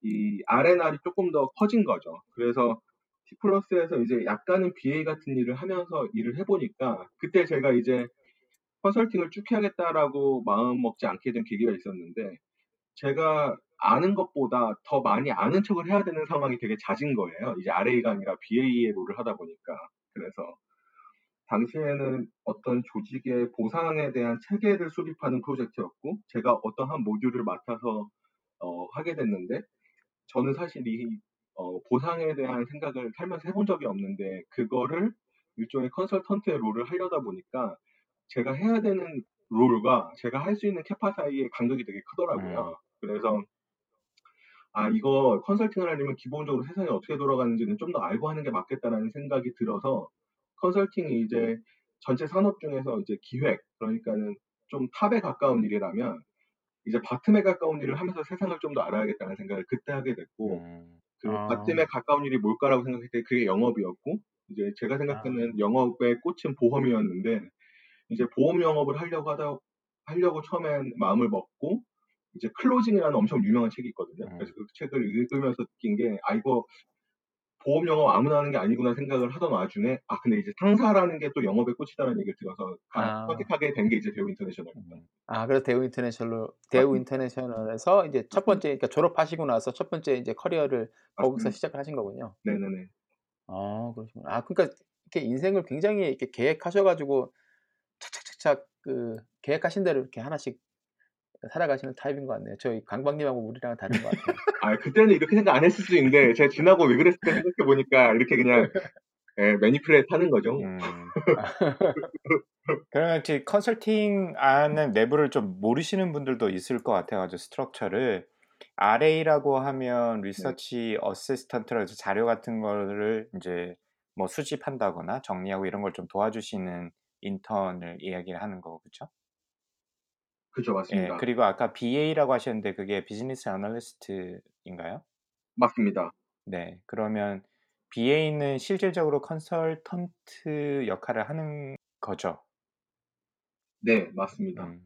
이 R&R이 조금 더 커진 거죠. 그래서 T 플러스에서 이제 약간은 BA 같은 일을 하면서 일을 해보니까 그때 제가 이제 컨설팅을 쭉 해야겠다라고 마음 먹지 않게 된 계기가 있었는데 제가 아는 것보다 더 많이 아는 척을 해야 되는 상황이 되게 잦은 거예요. 이제 RA가 아니라 BA의 롤을 하다 보니까. 그래서 당시에는 어떤 조직의 보상에 대한 체계를 수립하는 프로젝트였고, 제가 어떤 한 모듈을 맡아서 어, 하게 됐는데, 저는 사실 이 어, 보상에 대한 생각을 살면서 해본 적이 없는데, 그거를 일종의 컨설턴트의 롤을 하려다 보니까, 제가 해야 되는 롤과 제가 할 수 있는 캐파 사이의 간격이 되게 크더라고요. 그래서 아 이거 컨설팅을 하려면 기본적으로 세상이 어떻게 돌아가는지는 좀 더 알고 하는 게 맞겠다라는 생각이 들어서 컨설팅이 이제 전체 산업 중에서 이제 기획 그러니까는 좀 탑에 가까운 일이라면 이제 바텀에 가까운 일을 하면서 세상을 좀 더 알아야겠다는 생각을 그때 하게 됐고 음, 그 아. 바텀에 가까운 일이 뭘까라고 생각했을 때 그게 영업이었고 이제 제가 생각하는 영업의 꽃은 보험이었는데 이제 보험 영업을 하려고 하다 하려고 처음엔 마음을 먹고 이제 클로징이라는 엄청 유명한 책이 있거든요. 음. 그래서 그 책을 읽으면서 느낀 게 아 이거 보험 영업 아무나 하는 게 아니구나 생각을 하던 와중에 아 근데 이제 상사라는 게 또 영업의 꽃이다라는 얘기를 들어서 가- 아. 선택하게 된 게 이제 대우 인터내셔널입니다. 음. 아, 그래서 대우 인터내셔널로 대우 인터내셔널에서 이제 첫 번째 그러니까 졸업하시고 나서 첫 번째 이제 커리어를 거기서 맞습니다. 시작을 하신 거군요. 네네네. 아, 그러시구나. 아, 그러니까 이렇게 인생을 굉장히 이렇게 계획하셔가지고 착착착착 그 계획하신 대로 이렇게 하나씩 살아가시는 타입인 것 같네요. 저희 강박님하고 우리랑은 다른 것 같아요. <laughs> 아 그때는 이렇게 생각 안 했을 수 있는데 제가 지나고 왜 그랬을까 생각해 보니까 이렇게 그냥 예, manipulate 하는 거죠. 음. <laughs> 그러면 혹시 컨설팅 하는 내부를 좀 모르시는 분들도 있을 것 같아요. 아주 structure를. RA라고 하면 리서치 어시스턴트라고 해서 자료 같은 거를 이제 뭐 수집한다거나 정리하고 이런 걸 좀 도와주시는 인턴을 이야기를 하는 거고 그렇죠? 그죠 예. 맞습니다. 그리고 아까 BA라고 하셨는데 그게 비즈니스 애널리스트인가요? 맞습니다. 네. 그러면 BA는 실질적으로 컨설턴트 역할을 하는 거죠. 네 맞습니다. 음.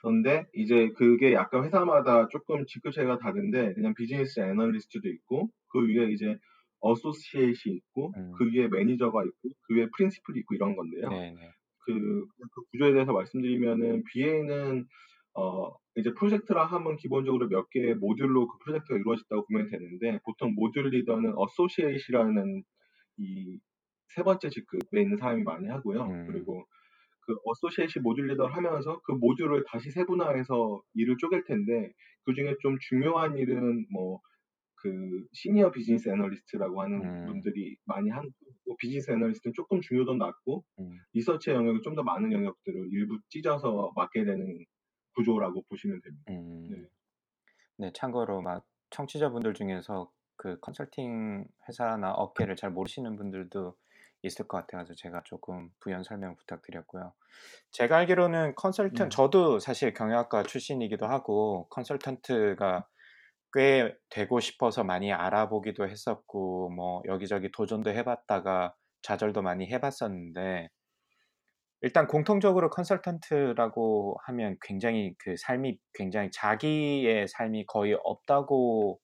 그런데 이제 그게 약간 회사마다 조금 직급체가 다른데 그냥 business analyst도 있고 그 위에 이제 associate 있고 음. 그 위에 매니저가 있고 그 위에 principal이 있고 이런 건데요. 네네. 그, 그 구조에 대해서 말씀드리면은 BA는 어, 이제 프로젝트라 하면 기본적으로 몇 개의 모듈로 그 프로젝트가 이루어졌다고 보면 되는데 보통 모듈 리더는 associate라는 이 세 번째 직급에 있는 사람이 많이 하고요. 음. 그리고 그 associate 모듈 리더를 하면서 그 모듈을 다시 세분화해서 일을 쪼갤 텐데 그 중에 좀 중요한 일은 뭐 그 senior business analyst라고 하는 음. 분들이 많이 하고 business analyst는 조금 중요도 낮고 음. 리서치 영역이 좀더 많은 영역들을 일부 찢어서 맡게 되는 구조라고 보시면 됩니다. 음. 네. 네, 참고로 막 청취자분들 중에서 그 컨설팅 회사나 업계를 잘 모르시는 분들도 있을 것 같아서 제가 조금 부연 설명 부탁드렸고요. 제가 알기로는 컨설턴 네. 저도 사실 경영학과 출신이기도 하고 컨설턴트가 꽤 되고 싶어서 많이 알아보기도 했었고 뭐 여기저기 도전도 해봤다가 좌절도 많이 해봤었는데 일단 공통적으로 컨설턴트라고 하면 굉장히 그 삶이 굉장히 자기의 삶이 거의 없다고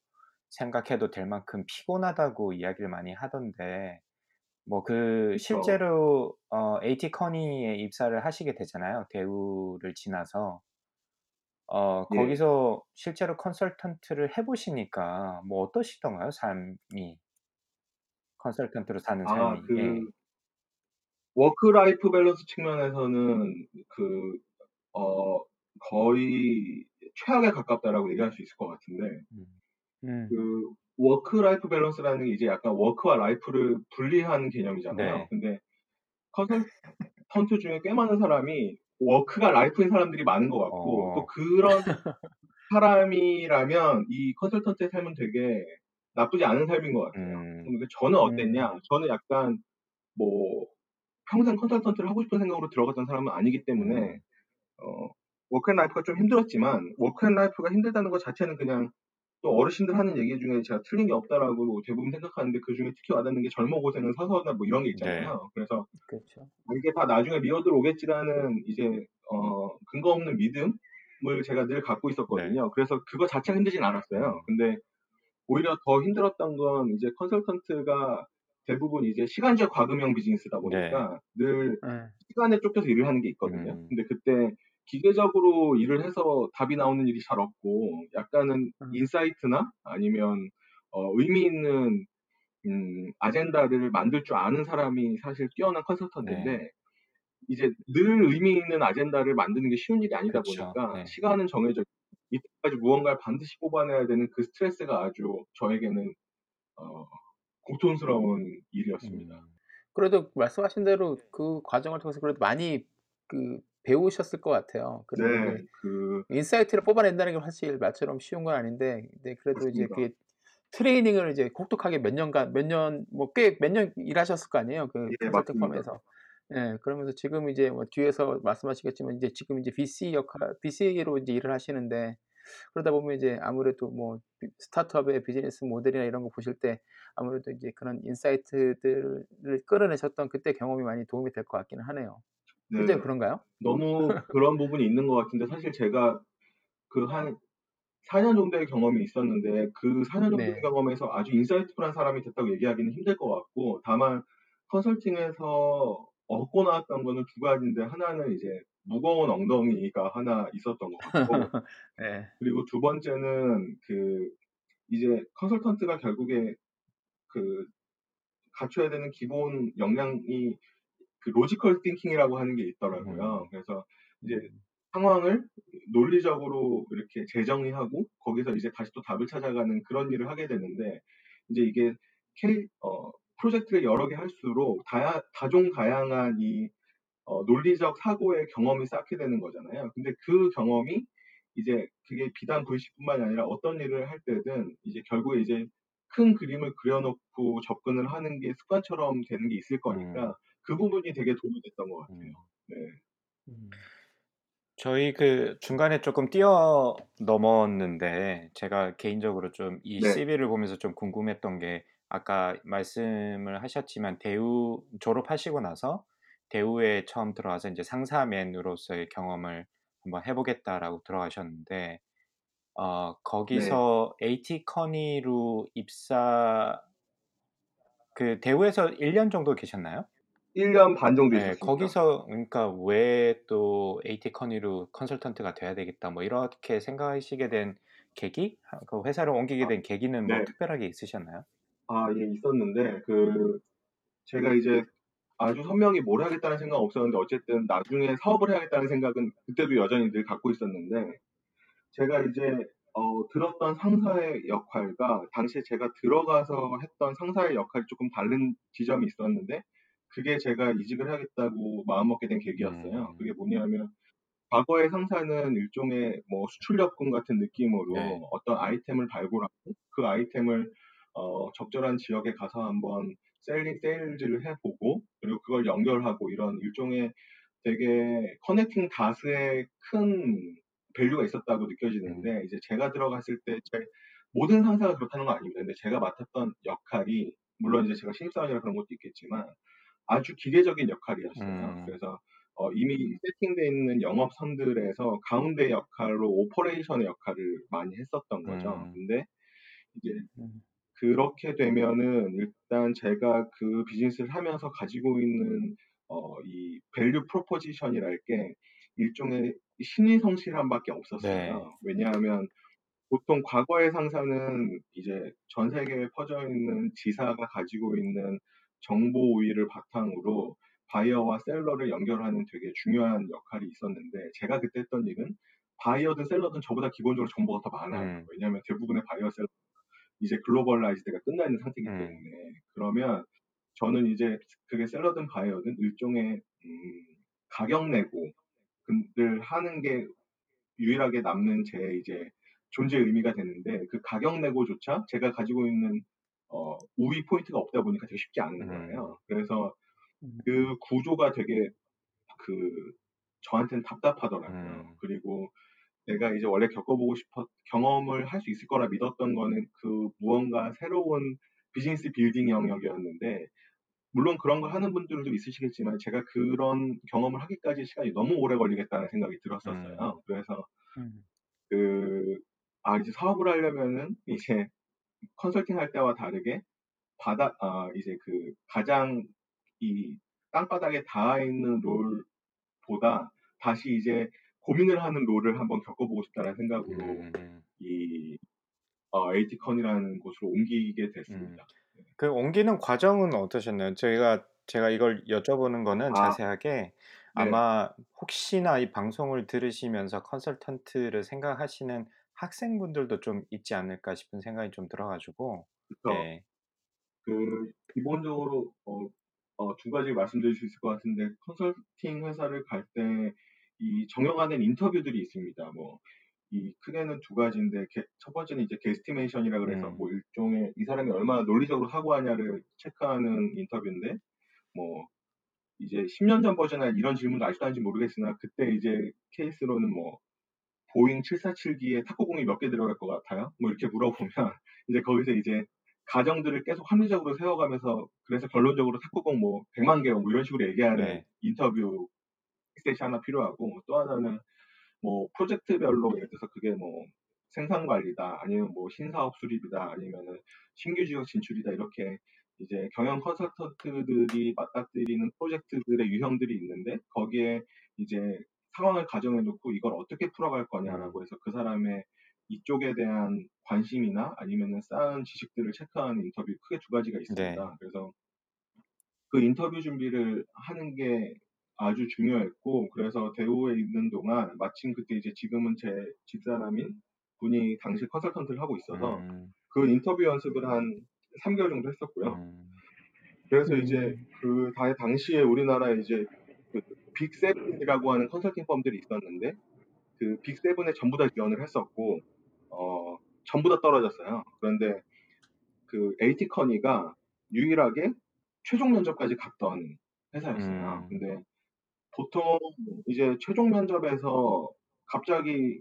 생각해도 될 만큼 피곤하다고 이야기를 많이 하던데 뭐 그. 실제로 어, AT 커니에 입사를 하시게 되잖아요. 대우를 지나서 어, 예. 거기서 실제로 컨설턴트를 해 보시니까 뭐 어떠시던가요? 삶이 컨설턴트로 사는 아, 삶이 그 예. work life balance 측면에서는 그 어, 거의 최악에 가깝다라고 얘기할 수 있을 것 같은데 음. 음. 그 work life balance라는 게 이제 약간 work와 life를 분리하는 개념이잖아요. 네. 근데 컨설턴트 중에 꽤 많은 사람이 work가 life인 사람들이 많은 것 같고 또 어, 그런 사람이라면 이 컨설턴트의 삶은 되게 나쁘지 않은 삶인 것 같아요. 음, 저는 어땠냐? 음. 저는 약간 뭐 평생 컨설턴트를 하고 싶은 생각으로 들어갔던 사람은 아니기 때문에 음, 어, work and life가 좀 힘들었지만 work and life가 힘들다는 것 자체는 그냥 또 어르신들 하는 얘기 중에 제가 틀린 게 없다라고 대부분 생각하는데 그 중에 특히 와닿는 게 젊어 고생은 사서나 뭐 이런 게 네. 있잖아요. 그래서 그렇죠. 이게 다 나중에 reward로 오겠지라는 이제 어, 근거 없는 믿음을 제가 늘 갖고 네. 있었거든요. 그래서 그거 자체가 힘들진 않았어요. 음, 근데 오히려 더 힘들었던 건 이제 컨설턴트가 대부분 이제 시간제 과금형 비즈니스다 네. 보니까 늘 예. 시간에 쫓겨서 일을 하는 게 있거든요. 음, 근데 그때 기계적으로 일을 해서 답이 나오는 일이 잘 없고 약간은 음. insight나 아니면 어, 의미 있는 음, 아젠다를 만들 줄 아는 사람이 사실 뛰어난 컨설턴트인데 네. 이제 늘 의미 있는 아젠다를 만드는 게 쉬운 일이 아니다 그렇죠. 보니까 네. 시간은 정해져 이때까지 무언가를 반드시 뽑아내야 되는 그 스트레스가 아주 저에게는 어, 고통스러운 일이었습니다. 음, 그래도 말씀하신 대로 그 과정을 통해서 그래도 많이 그 배우셨을 것 같아요. 네, 이제 그 insight를 뽑아낸다는 게 사실 말처럼 쉬운 건 아닌데, 근데 그래도 이제 맞습니다. 그게 트레이닝을 이제 혹독하게 몇 년간, 몇 년, 뭐 꽤 몇 년 일하셨을 거 아니에요. 그 예, 컨설팅. firm에서. 예, 그러면서 지금 이제 뭐 뒤에서 말씀하시겠지만 이제 지금 이제 VC 역할, VC로 이제 일을 하시는데, 그러다 보면 이제 아무래도 뭐 비- 스타트업의 비즈니스 모델이나 이런 거 보실 때 아무래도 이제 그런 insight들을 끌어내셨던 그때 경험이 많이 도움이 될 것 같기는 하네요. 네, 그런가요? 너무 <laughs> 그런 부분이 있는 것 같은데 사실 제가 그 한 4년 정도의 경험이 있었는데 그 4년 정도의 네. 경험에서 아주 insightful한 사람이 됐다고 얘기하기는 힘들 것 같고 다만 컨설팅에서 얻고 나왔던 거는 두 가지인데 하나는 이제 무거운 엉덩이가 하나 있었던 것 같고 <laughs> 네. 그리고 두 번째는 그 이제 컨설턴트가 결국에 그 갖춰야 되는 기본 역량이 그 logical thinking이라고 하는 게 있더라고요. 음, 그래서 이제 음. 상황을 논리적으로 이렇게 재정의하고 거기서 이제 다시 또 답을 찾아가는 그런 일을 하게 되는데 이제 이게 케이, 어, 프로젝트를 여러 개 할수록 다야, 다종다양한 이 어, 논리적 사고의 경험이 쌓게 되는 거잖아요. 근데 그 경험이 이제 그게 비단 VC뿐만이 아니라 어떤 일을 할 때든 이제 결국에 이제 큰 그림을 그려놓고 접근을 하는 게 습관처럼 되는 게 있을 음, 거니까 그 부분이 되게 도움이 됐던 것 같아요. 음. 네. 음. 저희 그 중간에 조금 뛰어 넘었는데 제가 개인적으로 좀 이 네. CV를 보면서 좀 궁금했던 게 아까 말씀을 하셨지만 대우 졸업하시고 나서 대우에 처음 들어와서 이제 상사맨으로서의 경험을 한번 해보겠다라고 들어가셨는데 어, 네. 거기서 AT 커니로 입사 그 대우에서 1년 정도 계셨나요? 1년 반 정도 네, 있었습니다. 거기서 그러니까 왜 또 AT 커니로 컨설턴트가 돼야 되겠다 뭐 이렇게 생각하시게 된 계기? 하- 그 회사를 옮기게 아, 된 계기는 뭐 네. 특별하게 있으셨나요? 아, 예, 있었는데, 그, 제가 이제 아주 선명히 뭘 하겠다는 생각은 없었는데, 어쨌든 나중에 사업을 해야겠다는 생각은 그때도 여전히 늘 갖고 있었는데, 제가 이제, 어, 들었던 상사의 역할과, 당시에 제가 들어가서 했던 상사의 역할이 조금 다른 지점이 있었는데, 그게 제가 이직을 하겠다고 마음먹게 된 계기였어요. 음. 그게 뭐냐면, 과거의 상사는 일종의 뭐 수출력금 같은 느낌으로 네. 어떤 아이템을 발굴하고 그 아이템을 어, 적절한 지역에 가서 한번 selling sales를 해보고 그리고 그걸 연결하고 이런 일종의 되게 connecting dots의 큰 value가 있었다고 느껴지는데 이제 제가 들어갔을 때 제 모든 상사가 그렇다는 건 아닙니다. 근데 제가 맡았던 역할이 물론 이제 제가 신입사원이라 그런 것도 있겠지만 아주 기계적인 역할이었어요. 음. 그래서 어, 이미 세팅되어 있는 영업선들에서 가운데 역할로 operation의 역할을 많이 했었던 거죠. 음. 근데 이제 음. 그렇게 되면은 일단 제가 그 비즈니스를 하면서 가지고 있는 어, 이 value proposition이랄 게 일종의 신의 성실함밖에 없었어요. 네. 왜냐하면 보통 과거의 상사는 이제 전 세계에 퍼져 있는 지사가 가지고 있는 정보 우위를 바탕으로 바이어와 seller를 연결하는 되게 중요한 역할이 있었는데 제가 그때 했던 일은 바이어든 seller든 저보다 기본적으로 정보가 더 많아요. 음. 왜냐하면 대부분의 바이어 seller 이제 globalized가 끝나 있는 상태이기 음. 때문에 그러면 저는 이제 그게 seller든 바이어든 일종의 음, 가격 네고를 하는 게 유일하게 남는 제 이제 존재 의미가 되는데 그 가격 네고조차 제가 가지고 있는 어, 우위 포인트가 없다 보니까 되게 쉽지 않은 음. 거예요. 그래서 음. 그 구조가 되게 그 저한테는 답답하더라고요. 음. 그리고 내가 이제 원래 겪어보고 싶었 경험을 할 수 있을 거라 믿었던 거는 그 무언가 새로운 비즈니스 빌딩 영역이었는데 물론 그런 걸 하는 분들도 있으시겠지만 제가 그런 경험을 하기까지 시간이 너무 오래 걸리겠다는 생각이 들었었어요. 그래서 음. 그, 아, 이제 사업을 하려면은 이제 컨설팅 할 때와 다르게 바닥, 아, 이제 그 가장 이 땅바닥에 닿아 있는 롤보다 다시 이제 고민을 하는 롤을 한번 겪어보고 싶다는 생각으로 음. 이 어, 에이티컨이라는 곳으로 옮기게 됐습니다. 그 옮기는 과정은 어떠셨나요? 저희가 제가 이걸 여쭤보는 거는 아. 자세하게 네. 아마 혹시나 이 방송을 들으시면서 컨설턴트를 생각하시는 학생분들도 좀 있지 않을까 싶은 생각이 좀 들어가지고 그래서 네. 그 기본적으로 어, 어, 두 가지 말씀드릴 수 있을 것 같은데 컨설팅 회사를 갈 때 이 정형화된 인터뷰들이 있습니다. 뭐 이 크게는 두 가지인데 게- 첫 번째는 이제 guesstimation이라 그래서 음. 뭐 일종의 이 사람이 얼마나 논리적으로 사고하냐를 체크하는 인터뷰인데 뭐 이제 10년 전 버전에 이런 질문도 아직도 하는지 모르겠으나 그때 이제 케이스로는 뭐 보잉 747기에 탁구공이 몇 개 들어갈 것 같아요? 뭐 이렇게 물어보면 <laughs> 이제 거기서 이제 가정들을 계속 합리적으로 세워가면서 그래서 결론적으로 탁구공 뭐 100만 개 뭐 이런 식으로 얘기하는 네. 인터뷰 스테이시 하나 필요하고 또 하나는 뭐 프로젝트별로 예를 들어서 그게 뭐 생산 관리다 아니면 뭐 신사업 수립이다 아니면은 신규 지역 진출이다 이렇게 이제 경영 컨설턴트들이 맞닥뜨리는 프로젝트들의 유형들이 있는데 거기에 이제 상황을 가정해 놓고 이걸 어떻게 풀어갈 거냐라고 해서 그 사람의 이쪽에 대한 관심이나 아니면은 쌓은 지식들을 체크하는 인터뷰 크게 두 가지가 있습니다. 네. 그래서 그 인터뷰 준비를 하는 게 아주 중요했고 그래서 대우에 있는 동안 마침 그때 이제 지금은 제 집사람인 분이 당시 컨설턴트를 하고 있어서 음. 그 인터뷰 연습을 한 3개월 정도 했었고요. 음. 그래서 음. 이제 그 다- 당시에 우리나라에 이제 그 빅세븐이라고 하는 컨설팅 펌들이 있었는데 그 빅세븐에 전부 다 지원을 했었고 어 전부 다 떨어졌어요. 그런데 그 에이티 커니가 유일하게 최종 면접까지 갔던 회사였어요. 음. 근데 보통 이제 최종 면접에서 갑자기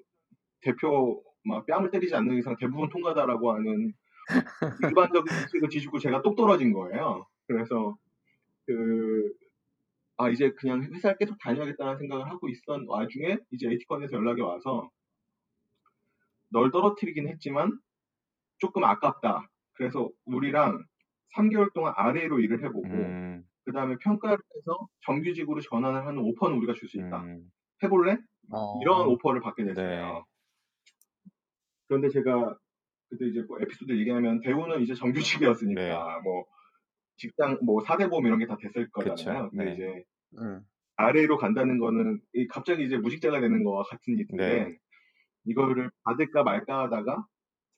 대표 막 뺨을 때리지 않는 이상 대부분 통과다라고 하는 <laughs> 일반적인 지식을 지시고 제가 똑 떨어진 거예요. 그래서 그, 아, 이제 그냥 회사를 계속 다녀야겠다는 생각을 하고 있던 와중에 이제 에이티컨에서 연락이 와서 널 떨어뜨리긴 했지만 조금 아깝다. 그래서 우리랑 3개월 동안 아래로 일을 해보고 음. 그 그다음에 평가를 해서 정규직으로 전환을 하는 오퍼는 우리가 줄 수 있다. 음. 해볼래? 어. 이런 오퍼를 받게 됐어요. 네. 그런데 제가 그때 이제 뭐 에피소드 얘기하면 대우는 이제 정규직이었으니까 네. 뭐 직장 뭐 사대보험 이런 게 다 됐을 그쵸. 거잖아요. 근데 네. 이제 음. 아래로 간다는 거는 이 갑자기 이제 무직자가 되는 거와 같은 일인데 네. 이거를 받을까 말까 하다가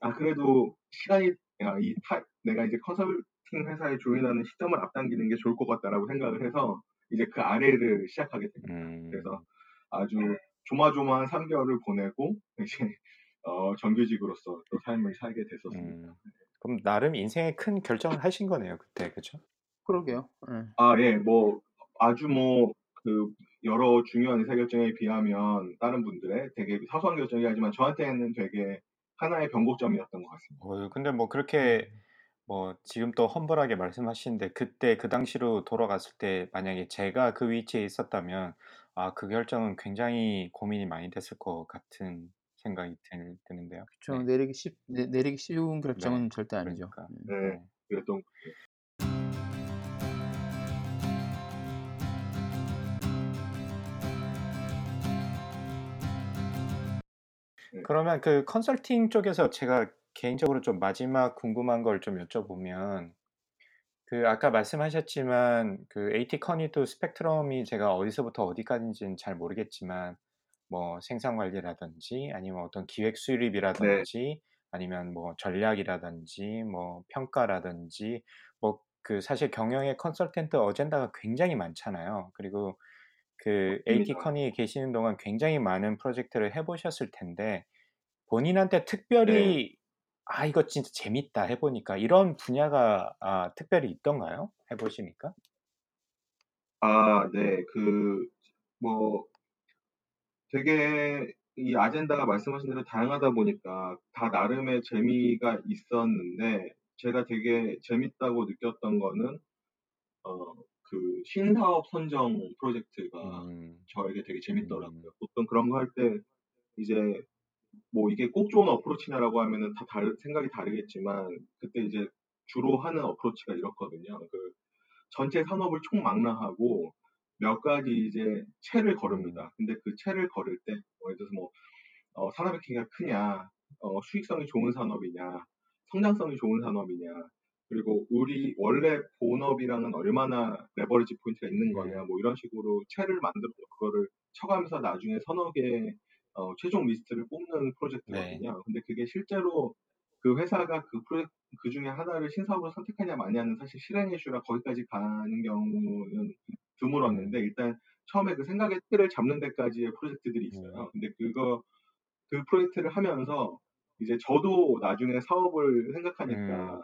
아 그래도 시간이 야, 이 타, 내가 이제 컨설팅 회사에 조인하는 시점을 앞당기는 게 좋을 것 같다라고 생각을 해서 이제 그 아래를 시작하게 됩니다. 음. 그래서 아주 조마조마한 3개월을 보내고 <laughs> 이제 어, 정규직으로서 또 삶을 살게 됐었습니다. 음. 그럼 나름 인생의 큰 결정을 하신 거네요, 그때. 그죠? 그러게요. 예. 아, 예, 뭐 아주 뭐 그 여러 중요한 의사결정에 비하면 다른 분들의 되게 사소한 결정이 하지만 저한테는 되게 하나의 변곡점이었던 것 같습니다. 어, 근데 뭐 그렇게 음. 뭐 지금 또 험블하게 말씀하시는데 그때 그 당시로 돌아갔을 때 만약에 제가 그 위치에 있었다면 아, 그 결정은 굉장히 고민이 많이 됐을 것 같은 생각이 드, 드는데요. 그쵸. 네. 내리기 쉽 내, 내리기 쉬운 결정은 네. 절대 아니죠. 그러니까. 음. 네, 네. 그랬던 그러면 그 컨설팅 쪽에서 제가 개인적으로 좀 마지막 궁금한 걸 좀 여쭤보면 그 아까 말씀하셨지만 그 AT 커니도 스펙트럼이 제가 어디서부터 어디까지인지는 잘 모르겠지만 뭐 생산 관리라든지 아니면 어떤 기획 수립이라든지 아니면 뭐 전략이라든지 뭐 평가라든지 뭐 그 사실 경영의 컨설턴트 어젠다가 굉장히 많잖아요. 그리고 그 AT. 커니에 계시는 동안 굉장히 많은 프로젝트를 해보셨을 텐데 본인한테 특별히 아 이거 진짜 재밌다 해보니까 이런 분야가 아, 특별히 있던가요? 해보시니까? 아, 네, 그, 뭐, 되게 이 아젠다가 말씀하신 대로 다양하다 보니까 다 나름의 재미가 있었는데, 제가 되게 재밌다고 느꼈던 거는, 어, 그 신사업 선정 프로젝트가 음, 저에게 되게 재밌더라고요. 음. 보통 그런 거 할 때, 이제, 뭐 이게 꼭 좋은 어프로치냐라고 하면은 다 다르, 생각이 다르겠지만, 그때 이제 주로 하는 approach가 이렇거든요. 그, 전체 산업을 총망라하고 몇 가지 이제 체를 거릅니다. 근데 그 체를 거를 때, 뭐 예를 들어서 뭐, 어, 산업의 키가 크냐, 어, 수익성이 좋은 산업이냐, 성장성이 좋은 산업이냐, 그리고 우리 원래 본업이랑은 얼마나 레버리지 포인트가 있는 거냐, 뭐 이런 식으로 체를 만들어서 그거를 쳐가면서 나중에 서너 개의 어, 최종 리스트를 뽑는 프로젝트거든요. 근데 그게 실제로 그 회사가 그 프로젝트 그 중에 하나를 신사업으로 선택하냐 마냐는 사실 실행 이슈라 거기까지 가는 경우는 드물었는데 일단 처음에 그 생각의 틀을 잡는 데까지의 프로젝트들이 있어요. 근데 그거 그 프로젝트를 하면서 이제 저도 나중에 사업을 생각하니까 음.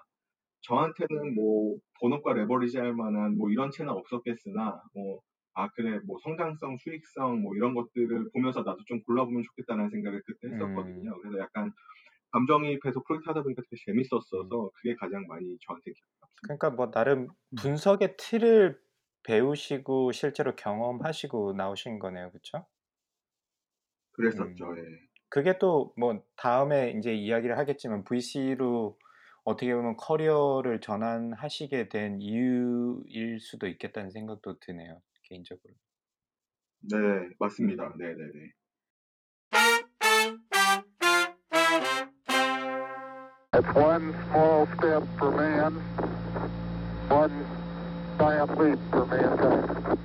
저한테는 뭐 본업과 레버리지 할 만한 뭐 이런 채는 없었겠으나 뭐 아 그래 뭐 성장성, 수익성 뭐 이런 것들을 보면서 나도 좀 골라보면 좋겠다는 생각을 그때 했었거든요. 그래서 약간 감정이입해서 프로젝트 하다 보니까 되게 재밌었어서 그게 가장 많이 저한테 기억에 남습니다. 그러니까 뭐 나름 분석의 틀을 배우시고 실제로 경험하시고 나오신 거네요, 그렇죠? 그랬었죠. 음. 예. 그게 또 뭐 다음에 이제 이야기를 하겠지만 VC로 어떻게 보면 커리어를 전환하시게 된 이유일 수도 있겠다는 생각도 드네요, 개인적으로. 네, 맞습니다. 네, 네, 네. It's one small step for man, one giant leap for mankind.